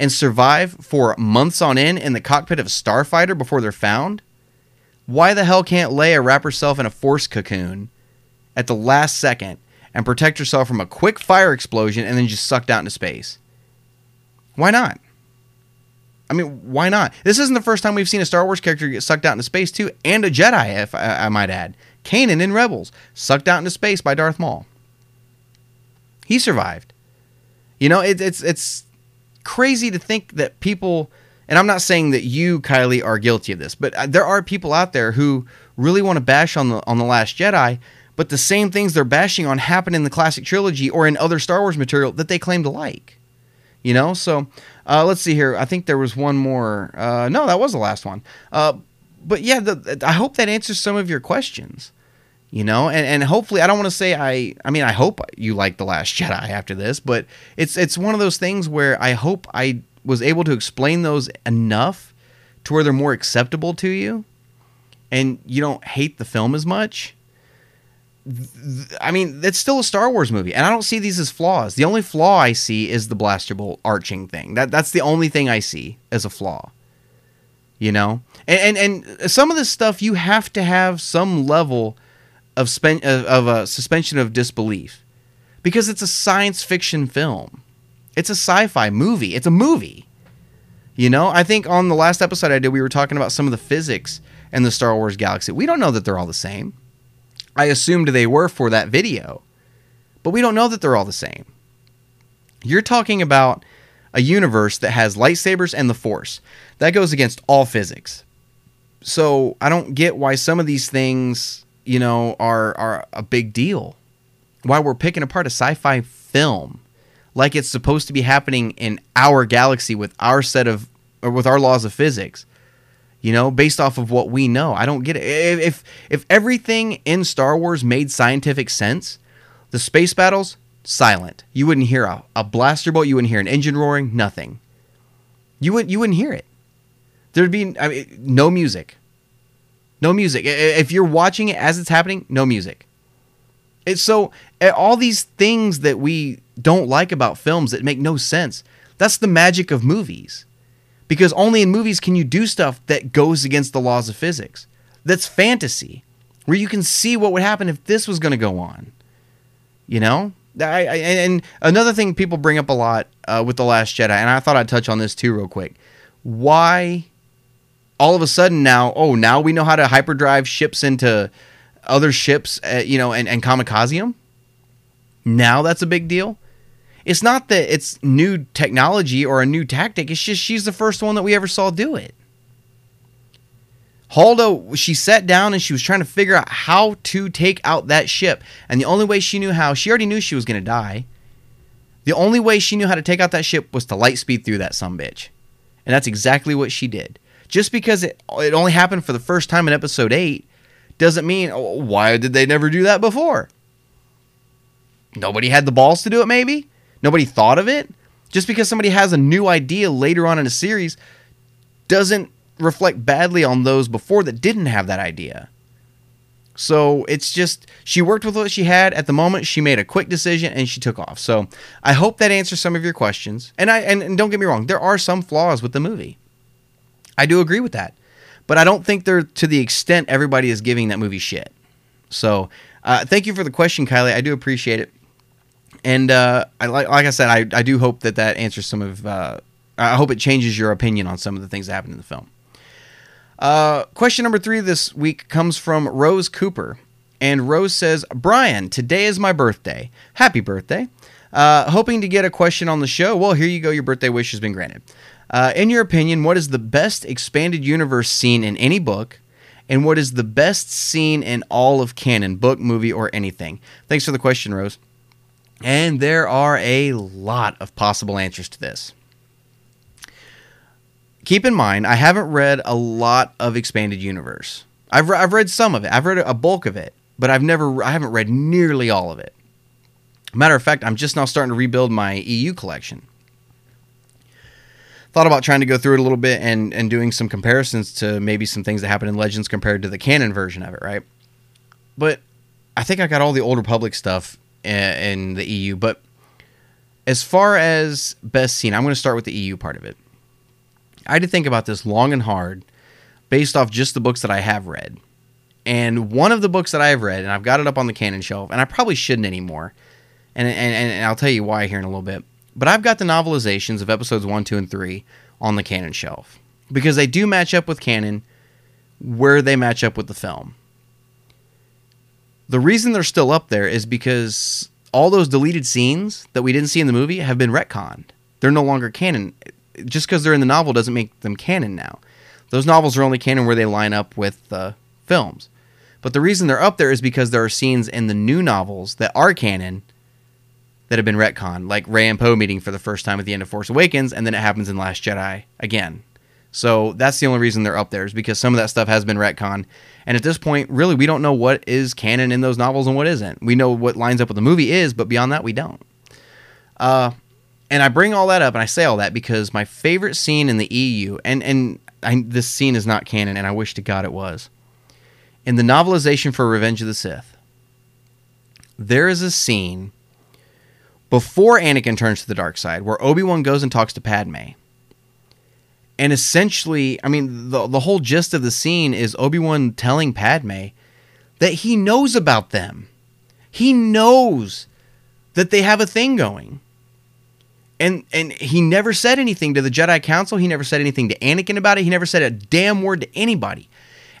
and survive for months on end in the cockpit of a starfighter before they're found, why the hell can't Leia wrap herself in a force cocoon at the last second and protect yourself from a quick fire explosion and then just sucked out into space? Why not? I mean, why not? This isn't the first time we've seen a Star Wars character get sucked out into space, too, and a Jedi, if I, I might add. Kanan in Rebels, sucked out into space by Darth Maul. He survived. You know, it, it's it's crazy to think that people, and I'm not saying that you, Kylie, are guilty of this, but uh, there are people out there who really want to bash on the on the Last Jedi, but the same things they're bashing on happen in the classic trilogy or in other Star Wars material that they claim to like. You know, so uh, let's see here. I think there was one more. Uh, no, that was the last one. Uh, but yeah, the, I hope that answers some of your questions you know and, and hopefully i don't want to say i i mean i hope you like the last jedi after this but it's it's one of those things where i hope i was able to explain those enough to where they're more acceptable to you and you don't hate the film as much I mean, it's still a Star Wars movie, and I don't see these as flaws. The only flaw I see is the blaster bolt arching thing. That that's the only thing I see as a flaw. You know, and and, and some of this stuff you have to have some level of, spen- of a suspension of disbelief because it's a science fiction film. It's a sci-fi movie. It's a movie. You know, I think on the last episode I did, we were talking about some of the physics in the Star Wars galaxy. We don't know that they're all the same. I assumed they were for that video, but we don't know that they're all the same. You're talking about a universe that has lightsabers and the Force. That goes against all physics. So I don't get why some of these things you know, are are a big deal. Why we're picking apart a sci-fi film like it's supposed to be happening in our galaxy with our set of or with our laws of physics. You know, based off of what we know. I don't get it. If if everything in Star Wars made scientific sense, the space battles silent. You wouldn't hear a, a blaster bolt, you wouldn't hear an engine roaring, nothing. You wouldn't you wouldn't hear it. There'd be I mean, no music. No music. If you're watching it as it's happening, no music. It's so eh, all these things that we don't like about films that make no sense. That's the magic of movies. Because only in movies can you do stuff that goes against the laws of physics. That's fantasy, where you can see what would happen if this was going to go on. You know? I, I, and another thing people bring up a lot uh, with The Last Jedi, and I thought I'd touch on this too, real quick. Why all of a sudden now, oh, now we know how to hyperdrive ships into other ships, uh, you know, and, and kamikaze them. Now that's a big deal. It's not that it's new technology or a new tactic. It's just she's the first one that we ever saw do it. Holdo, she sat down and she was trying to figure out how to take out that ship. And the only way she knew how, she already knew she was going to die. The only way she knew how to take out that ship was to light speed through that some bitch. And that's exactly what she did. Just because it, it only happened for the first time in episode 8 doesn't mean oh, why did they never do that before? Nobody had the balls to do it, maybe? Nobody thought of it? Just because somebody has a new idea later on in a series doesn't reflect badly on those before that didn't have that idea. So it's just she worked with what she had at the moment. She made a quick decision and she took off. So I hope that answers some of your questions. And I and, and don't get me wrong, there are some flaws with the movie. I do agree with that, but I don't think they're to the extent everybody is giving that movie shit. So uh, thank you for the question, Kylie. I do appreciate it. And uh, I like like I said, I, I do hope that that answers some of. Uh, I hope it changes your opinion on some of the things that happened in the film. Uh, question number three this week comes from Rose Cooper. And Rose says, Brian, today is my birthday. Happy birthday. Uh, hoping to get a question on the show. Well, here you go. Your birthday wish has been granted. Uh, in your opinion, what is the best expanded universe scene in any book? And what is the best scene in all of canon, book, movie, or anything? Thanks for the question, Rose. And there are a lot of possible answers to this keep in mind, I haven't read a lot of Expanded Universe. I've, re- I've read some of it. I've read a bulk of it, but I've never I haven't read nearly all of it. Matter of fact, I'm just now starting to rebuild my EU collection. Thought about trying to go through it a little bit and and doing some comparisons to maybe some things that happen in Legends compared to the canon version of it, right? But I think I got all the Old Republic stuff in, the EU. But as far as best scene, I'm going to start with the EU part of it. I had to think about this long and hard based off just the books that I have read. And one of the books that I have read, and I've got it up on the canon shelf, and I probably shouldn't anymore. And, and, and I'll tell you why here in a little bit. But I've got the novelizations of episodes 1, 2, and 3 on the canon shelf because they do match up with canon where they match up with the film. The reason they're still up there is because all those deleted scenes that we didn't see in the movie have been retconned. They're no longer canon just because they're in the novel doesn't make them canon now. Those novels are only canon where they line up with the films. But the reason they're up there is because there are scenes in the new novels that are canon that have been retconned, like Rey and Poe meeting for the first time at the end of Force Awakens, and then it happens in Last Jedi again. So that's the only reason they're up there is because some of that stuff has been retconned. And at this point, really, we don't know what is canon in those novels and what isn't. We know what lines up with the movie is, but beyond that, we don't. Uh, and I bring all that up and I say all that because my favorite scene in the EU, and and I, this scene is not canon, and I wish to God it was. In the novelization for Revenge of the Sith, there is a scene before Anakin turns to the dark side where Obi Wan goes and talks to Padme. And essentially, I mean, the, the whole gist of the scene is Obi Wan telling Padme that he knows about them. He knows that they have a thing going and and he never said anything to the Jedi Council. He never said anything to Anakin about it. He never said a damn word to anybody.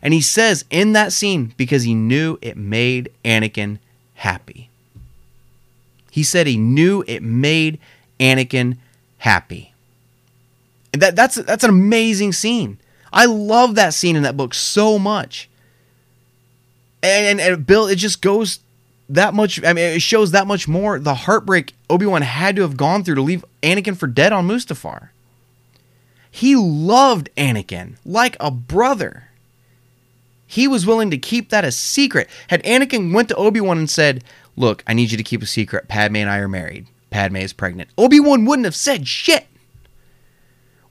And he says in that scene because he knew it made Anakin happy. He said he knew it made Anakin happy. And that that's that's an amazing scene. I love that scene in that book so much. And, and, and Bill, it just goes that much. I mean, it shows that much more the heartbreak Obi Wan had to have gone through to leave Anakin for dead on Mustafar. He loved Anakin like a brother. He was willing to keep that a secret. Had Anakin went to Obi Wan and said, "Look, I need you to keep a secret. Padme and I are married. Padme is pregnant." Obi Wan wouldn't have said shit.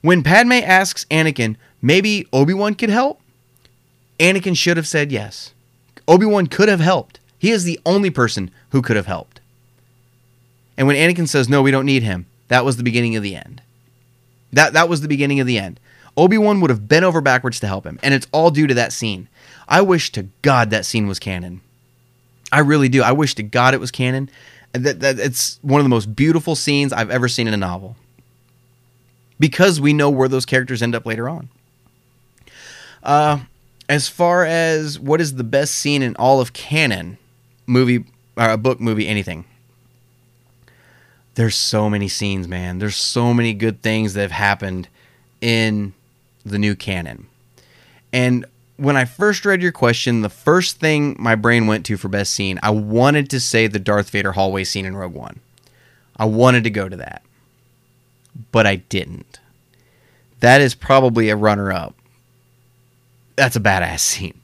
When Padme asks Anakin, maybe Obi Wan could help, Anakin should have said yes. Obi Wan could have helped. He is the only person who could have helped. And when Anakin says, No, we don't need him, that was the beginning of the end. That, that was the beginning of the end. Obi Wan would have bent over backwards to help him, and it's all due to that scene. I wish to God that scene was canon. I really do. I wish to God it was canon. That, that it's one of the most beautiful scenes I've ever seen in a novel. Because we know where those characters end up later on. Uh, as far as what is the best scene in all of canon, movie or a book, movie, anything. There's so many scenes, man. There's so many good things that have happened in the new canon. And when I first read your question, the first thing my brain went to for best scene, I wanted to say the Darth Vader hallway scene in Rogue One. I wanted to go to that. But I didn't. That is probably a runner up. That's a badass scene.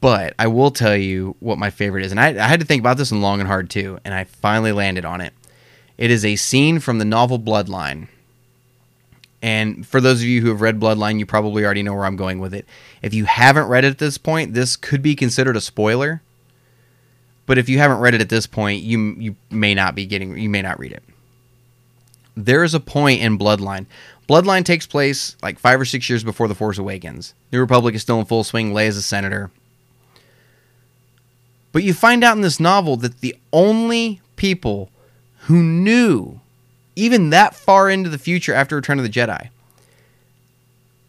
But I will tell you what my favorite is. And I, I had to think about this in long and hard too, and I finally landed on it. It is a scene from the novel Bloodline And for those of you who have read Bloodline, you probably already know where I'm going with it. If you haven't read it at this point, this could be considered a spoiler. But if you haven't read it at this point, you you may not be getting you may not read it. There is a point in Bloodline. Bloodline takes place like five or six years before The Force Awakens. The Republic is still in full swing. Leia's a senator. But you find out in this novel that the only people who knew, even that far into the future after Return of the Jedi,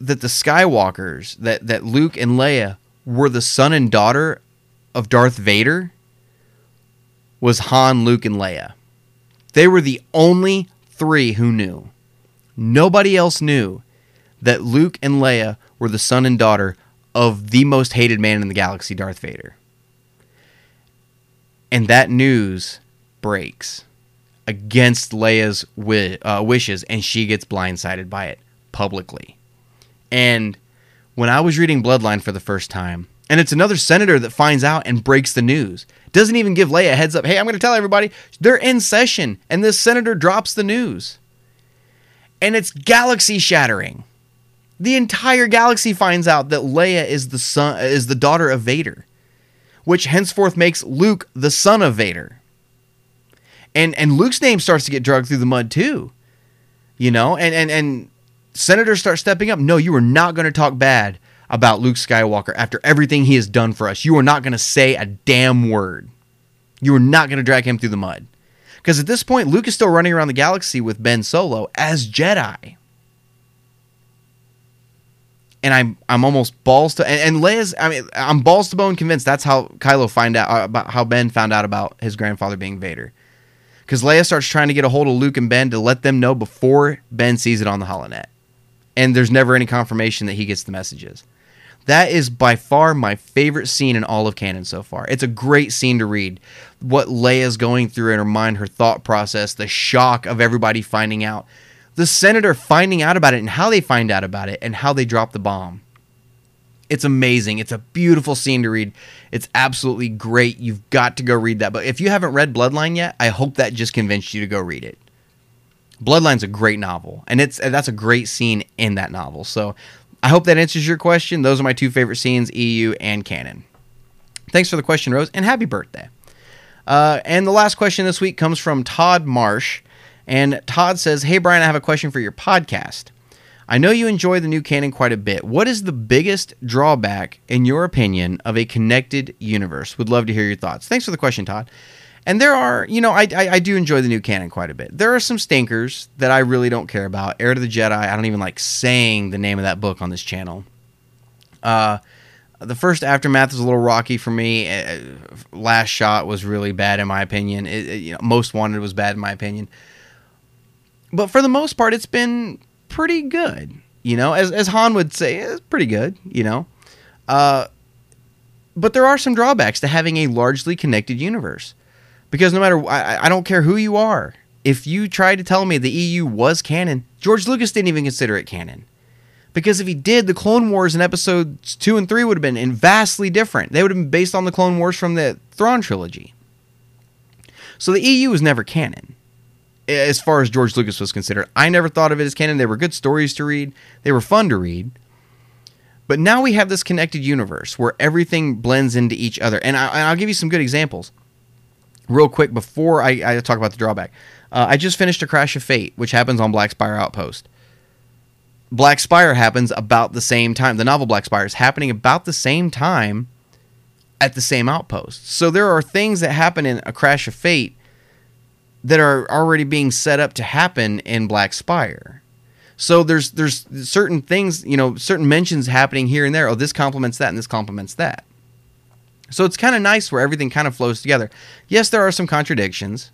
that the Skywalkers, that, that Luke and Leia were the son and daughter of Darth Vader, was Han, Luke, and Leia. They were the only three who knew. Nobody else knew that Luke and Leia were the son and daughter of the most hated man in the galaxy, Darth Vader. And that news breaks against Leia's wi- uh, wishes, and she gets blindsided by it publicly. And when I was reading Bloodline for the first time, and it's another senator that finds out and breaks the news. Doesn't even give Leia a heads up. Hey, I'm going to tell everybody they're in session, and this senator drops the news. And it's galaxy shattering. The entire galaxy finds out that Leia is the son is the daughter of Vader, which henceforth makes Luke the son of Vader. And and Luke's name starts to get dragged through the mud too. You know, and and and senators start stepping up. No, you are not going to talk bad about Luke Skywalker after everything he has done for us. You are not going to say a damn word. You are not going to drag him through the mud. Because at this point, Luke is still running around the galaxy with Ben Solo as Jedi. And I'm I'm almost balls to and, and Leia's I mean I'm balls to bone convinced that's how Kylo find out uh, about how Ben found out about his grandfather being Vader. Because Leia starts trying to get a hold of Luke and Ben to let them know before Ben sees it on the holonet. And there's never any confirmation that he gets the messages. That is by far my favorite scene in all of canon so far. It's a great scene to read. What Leia's going through in her mind, her thought process, the shock of everybody finding out, the senator finding out about it and how they find out about it and how they drop the bomb. It's amazing. It's a beautiful scene to read. It's absolutely great. You've got to go read that. But if you haven't read Bloodline yet, I hope that just convinced you to go read it. Bloodline's a great novel, and it's that's a great scene in that novel. So I hope that answers your question. Those are my two favorite scenes, EU and canon. Thanks for the question, Rose, and happy birthday. Uh, and the last question this week comes from Todd Marsh. And Todd says, Hey, Brian, I have a question for your podcast. I know you enjoy the new canon quite a bit. What is the biggest drawback, in your opinion, of a connected universe? Would love to hear your thoughts. Thanks for the question, Todd. And there are, you know, I, I, I, do enjoy the new canon quite a bit. There are some stinkers that I really don't care about. Heir to the Jedi, I don't even like saying the name of that book on this channel. Uh, the first aftermath is a little rocky for me. Uh, last shot was really bad in my opinion. It, it, you know, most wanted was bad in my opinion. But for the most part, it's been pretty good. You know, as as Han would say, it's pretty good. You know, uh, but there are some drawbacks to having a largely connected universe because no matter I, I don't care who you are, if you try to tell me the EU was canon, George Lucas didn't even consider it canon. Because if he did, the Clone Wars in episodes two and three would have been in vastly different. They would have been based on the Clone Wars from the Thrawn trilogy. So the EU was never canon, as far as George Lucas was considered. I never thought of it as canon. They were good stories to read. They were fun to read. But now we have this connected universe where everything blends into each other. And, I, will give you some good examples real quick before I, I talk about the drawback. Uh, I just finished a Crash of Fate, which happens on Black Spire Outpost. Black Spire happens about the same time. The novel Black Spire is happening about the same time at the same outpost. So there are things that happen in a Crash of Fate that are already being set up to happen in Black Spire. So there's there's certain things, you know, certain mentions happening here and there. Oh, this complements that and this complements that. So it's kind of nice where everything kind of flows together. Yes, there are some contradictions,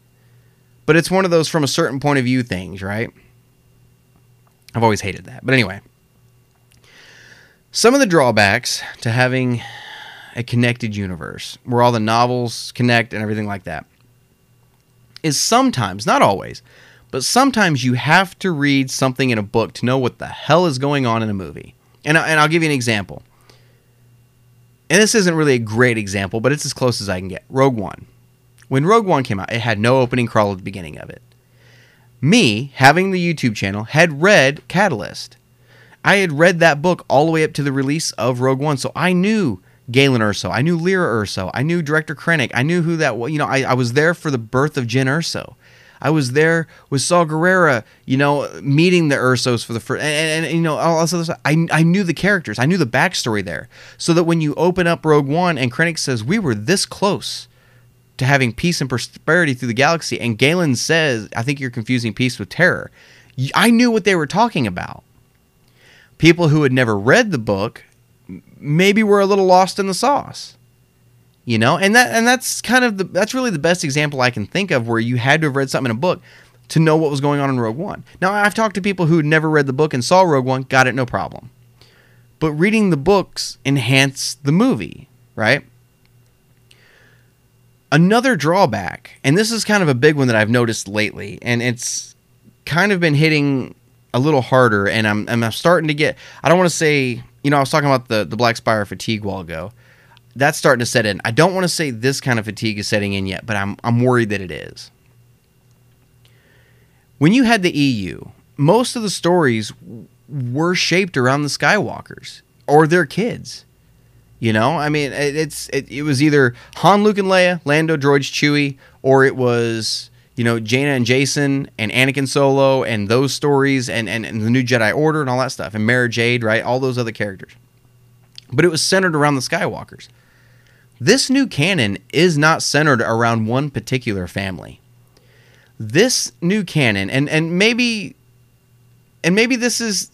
but it's one of those from a certain point of view things, right? I've always hated that. But anyway, some of the drawbacks to having a connected universe where all the novels connect and everything like that is sometimes, not always, but sometimes you have to read something in a book to know what the hell is going on in a movie. And, and I'll give you an example and this isn't really a great example, but it's as close as I can get. Rogue One. When Rogue One came out, it had no opening crawl at the beginning of it. me having the YouTube channel had read Catalyst. I had read that book all the way up to the release of Rogue One, so I knew Galen Erso, I knew Lyra Erso, I knew Director Krennic, I knew who that was. You know, I, I was there for the birth of Jyn Erso. I was there with Saw Gerrera, you know, meeting the Ersos for the first, and, and, and you know, all this other stuff. I, I knew the characters, I knew the backstory there, so that when you open up Rogue One and Krennic says we were this close to having peace and prosperity through the galaxy, and Galen says, I think you're confusing peace with terror. I knew what they were talking about. People who had never read the book maybe were a little lost in the sauce you know? And that and that's kind of the that's really the best example i can think of where you had to have read something in a book to know what was going on in rogue one. Now i've talked to people who never read the book and saw rogue one got it no problem. But reading the books enhanced the movie right? Another drawback and this is kind of a big one that i've noticed lately and it's kind of been hitting a little harder and i'm, I'm starting to get i don't want to say you know i was talking about the, the black spire fatigue while ago that's starting to set in. I don't want to say this kind of fatigue is setting in yet, but I'm I'm worried that it is. When you had the EU, most of the stories were shaped around the Skywalkers or their kids. You know, I mean, it, it's it, it was either Han, Luke, and Leia, Lando, droids, Chewie, or it was you know Jaina and Jacen and Anakin Solo and those stories and, and, and the New Jedi Order and all that stuff and Mara Jade, right? All those other characters. But it was centered around the Skywalkers. This new canon is not centered around one particular family. This new canon, and, and maybe and maybe this is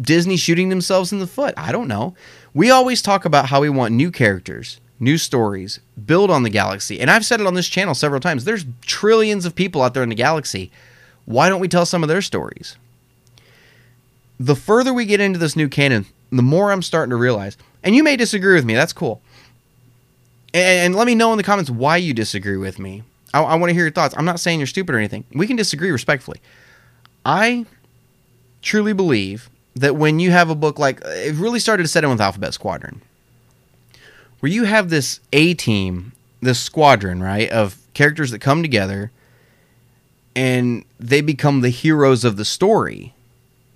Disney shooting themselves in the foot. I don't know. We always talk about how we want new characters, new stories, build on the galaxy. And I've said it on this channel several times. There's trillions of people out there in the galaxy. Why don't we tell some of their stories? The further we get into this new canon, the more I'm starting to realize, and you may disagree with me, that's cool. And, and let me know in the comments why you disagree with me. I, I want to hear your thoughts. I'm not saying you're stupid or anything. We can disagree respectfully. I truly believe that when you have a book like it really started to set in with Alphabet Squadron, where you have this A team, this squadron, right, of characters that come together and they become the heroes of the story,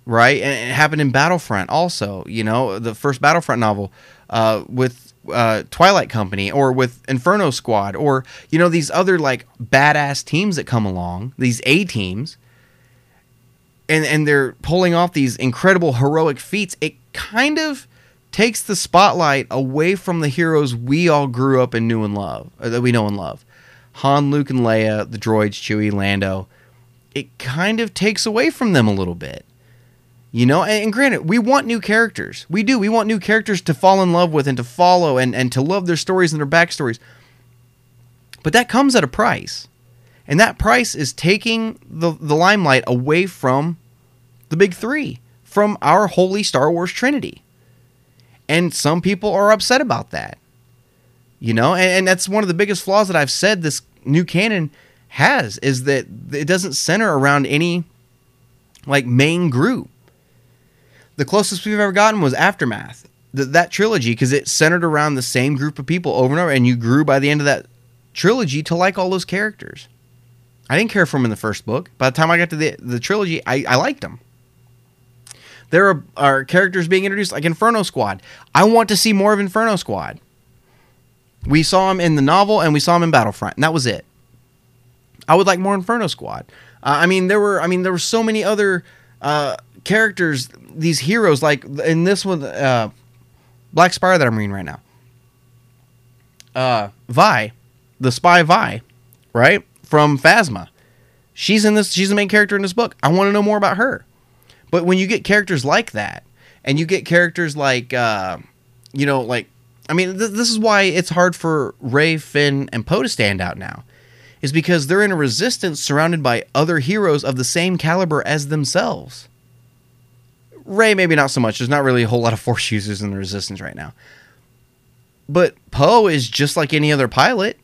right? And it happened in Battlefront also, you know, the first Battlefront novel uh, with uh, Twilight Company or with Inferno Squad or you know these other like badass teams that come along, these A teams, and and they're pulling off these incredible heroic feats. It kind of takes the spotlight away from the heroes we all grew up and knew and love, that we know and love. Han, Luke, and Leia, the droids, Chewie, Lando. It kind of takes away from them a little bit. You know, and, and, granted, we want new characters. We do. We want new characters to fall in love with and to follow and, and to love their stories and their backstories. But that comes at a price. And that price is taking the, the limelight away from the big three, from our holy Star Wars Trinity. And some people are upset about that. You know, and, and that's one of the biggest flaws that I've said this new canon has is that it doesn't center around any like main group the closest we've ever gotten was Aftermath. Th- that trilogy, because it centered around the same group of people over and over, and you grew by the end of that trilogy to like all those characters. I didn't care for them in the first book. By the time I got to the, the trilogy, I, I liked them. There are, are characters being introduced like Inferno Squad. I want to see more of Inferno Squad. We saw him in the novel and we saw him in Battlefront, and that was it. I would like more Inferno Squad. Uh, I mean, there were I mean there were so many other uh, characters, these heroes, like in this one, uh, Black Spire that I'm reading right now. Uh, Vi, the spy Vi, right from Phasma. She's in this. She's the main character in this book. I want to know more about her. But when you get characters like that, and you get characters like, uh, you know, like, I mean, th- this is why it's hard for Rey, Finn, and Poe to stand out now, is because they're in a resistance surrounded by other heroes of the same caliber as themselves. Rey, maybe not so much. There's not really a whole lot of force users in the Resistance right now. But Poe is just like any other pilot.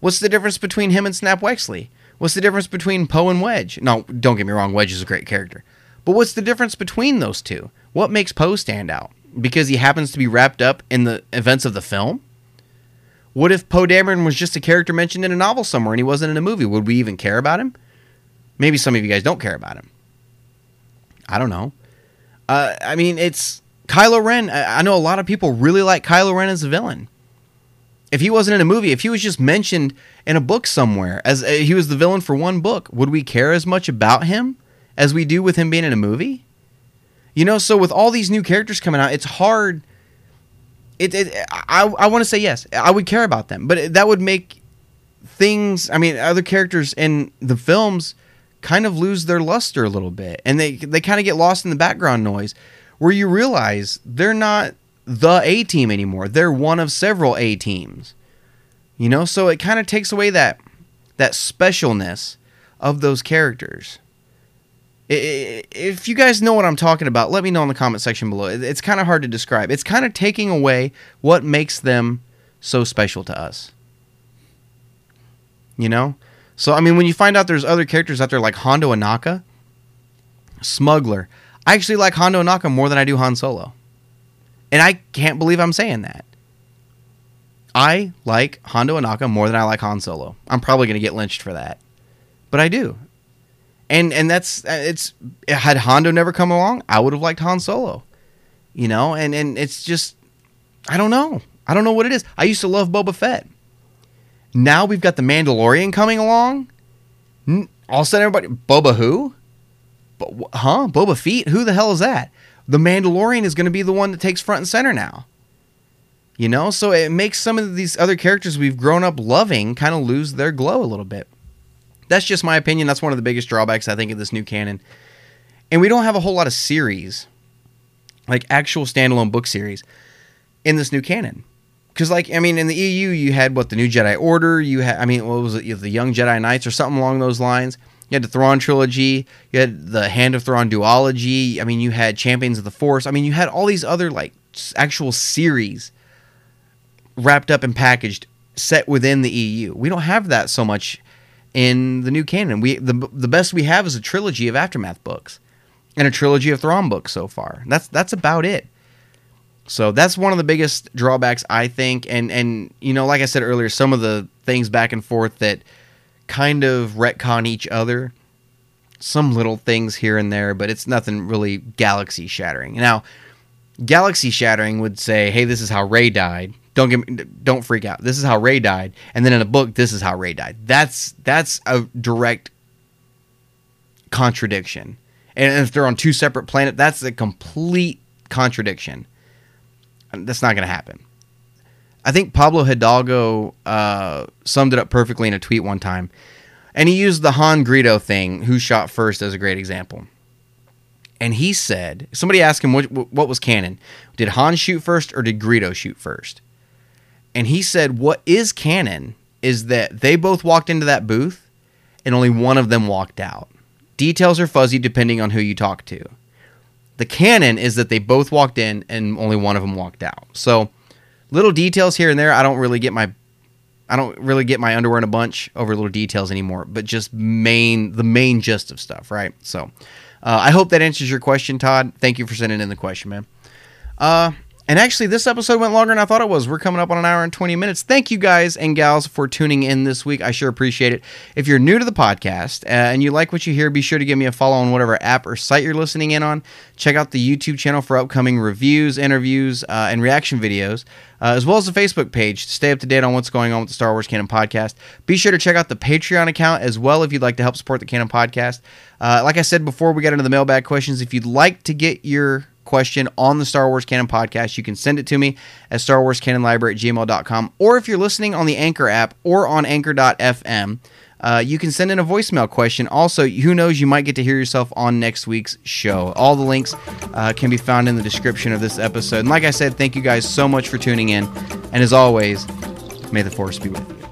What's the difference between him and Snap Wexley? What's the difference between Poe and Wedge? No, don't get me wrong, Wedge is a great character. But what's the difference between those two? What makes Poe stand out? Because he happens to be wrapped up in the events of the film? What if Poe Dameron was just a character mentioned in a novel somewhere and he wasn't in a movie? Would we even care about him? Maybe some of you guys don't care about him. I don't know. Uh, I mean, it's Kylo Ren. I know a lot of people really like Kylo Ren as a villain. If he wasn't in a movie, if he was just mentioned in a book somewhere as uh, he was the villain for one book, would we care as much about him as we do with him being in a movie? You know, so with all these new characters coming out, it's hard. It, it I, I want to say yes, I would care about them, but that would make things. I mean, other characters in the films kind of lose their luster a little bit, and they they kind of get lost in the background noise, where you realize they're not the A team anymore. They're one of several A teams. You know, so it kind of takes away that that specialness of those characters. If you guys know what I'm talking about, let me know in the comment section below. It's kind of hard to describe. It's kind of taking away what makes them so special to us. You know? So, I mean, when you find out there's other characters out there like Hondo Ohnaka, Smuggler, I actually like Hondo Ohnaka more than I do Han Solo. And I can't believe I'm saying that. I like Hondo Ohnaka more than I like Han Solo. I'm probably to get lynched for that. But I do. And and that's uh, it's had Hondo never come along, I would have liked Han Solo. You know, and and it's just I don't know. I don't know what it is. I used to love Boba Fett. Now we've got the Mandalorian coming along. All of a sudden, everybody, Boba who? Huh? Boba Fett? Who the hell is that? The Mandalorian is going to be the one that takes front and center now. You know, so it makes some of these other characters we've grown up loving kind of lose their glow a little bit. That's just my opinion. That's one of the biggest drawbacks I think of this new canon. And we don't have a whole lot of series, like actual standalone book series, in this new canon. Because, like, I mean, in the EU, you had what the New Jedi Order. You had, I mean, what was it? The Young Jedi Knights or something along those lines. You had the Thrawn trilogy. You had the Hand of Thrawn duology. I mean, you had Champions of the Force. I mean, you had all these other like actual series wrapped up and packaged, set within the EU. We don't have that so much in the new canon. We the the best we have is a trilogy of aftermath books and a trilogy of Thrawn books so far. That's that's about it. So that's one of the biggest drawbacks I think and and you know like I said earlier some of the things back and forth that kind of retcon each other some little things here and there but it's nothing really galaxy shattering. Now galaxy shattering would say hey this is how Rey died. Don't get me, don't freak out. This is how Rey died and then in a book this is how Rey died. That's that's a direct contradiction. And if they're on two separate planets that's a complete contradiction that's not going to happen. I think Pablo Hidalgo uh, summed it up perfectly in a tweet one time. And he used the Han Greedo thing, who shot first, as a great example. And he said, somebody asked him what, what was canon. Did Han shoot first or did Greedo shoot first? And he said, what is canon is that they both walked into that booth and only one of them walked out. Details are fuzzy depending on who you talk to. The canon is that they both walked in and only one of them walked out. So little details here and there. I don't really get my I don't really get my underwear in a bunch over little details anymore, but just main the main gist of stuff, right? So uh, I hope that answers your question, Todd. Thank you for sending in the question, man. Uh, and actually, this episode went longer than I thought it was. We're coming up on an hour and 20 minutes. Thank you guys and gals for tuning in this week. I sure appreciate it. If you're new to the podcast uh, and you like what you hear, be sure to give me a follow on whatever app or site you're listening in on. Check out the YouTube channel for upcoming reviews, interviews, uh, and reaction videos, uh, as well as the Facebook page to stay up to date on what's going on with the Star Wars Canon podcast. Be sure to check out the Patreon account as well if you'd like to help support the Canon podcast. Uh, like I said before, we got into the mailbag questions. If you'd like to get your question on the Star Wars Canon podcast, you can send it to me at Star Wars Canon Library at gmail.com. Or if you're listening on the Anchor app or on anchor.fm, uh, you can send in a voicemail question. Also, who knows, you might get to hear yourself on next week's show. All the links uh, can be found in the description of this episode. And like I said, thank you guys so much for tuning in. And as always, may the force be with you.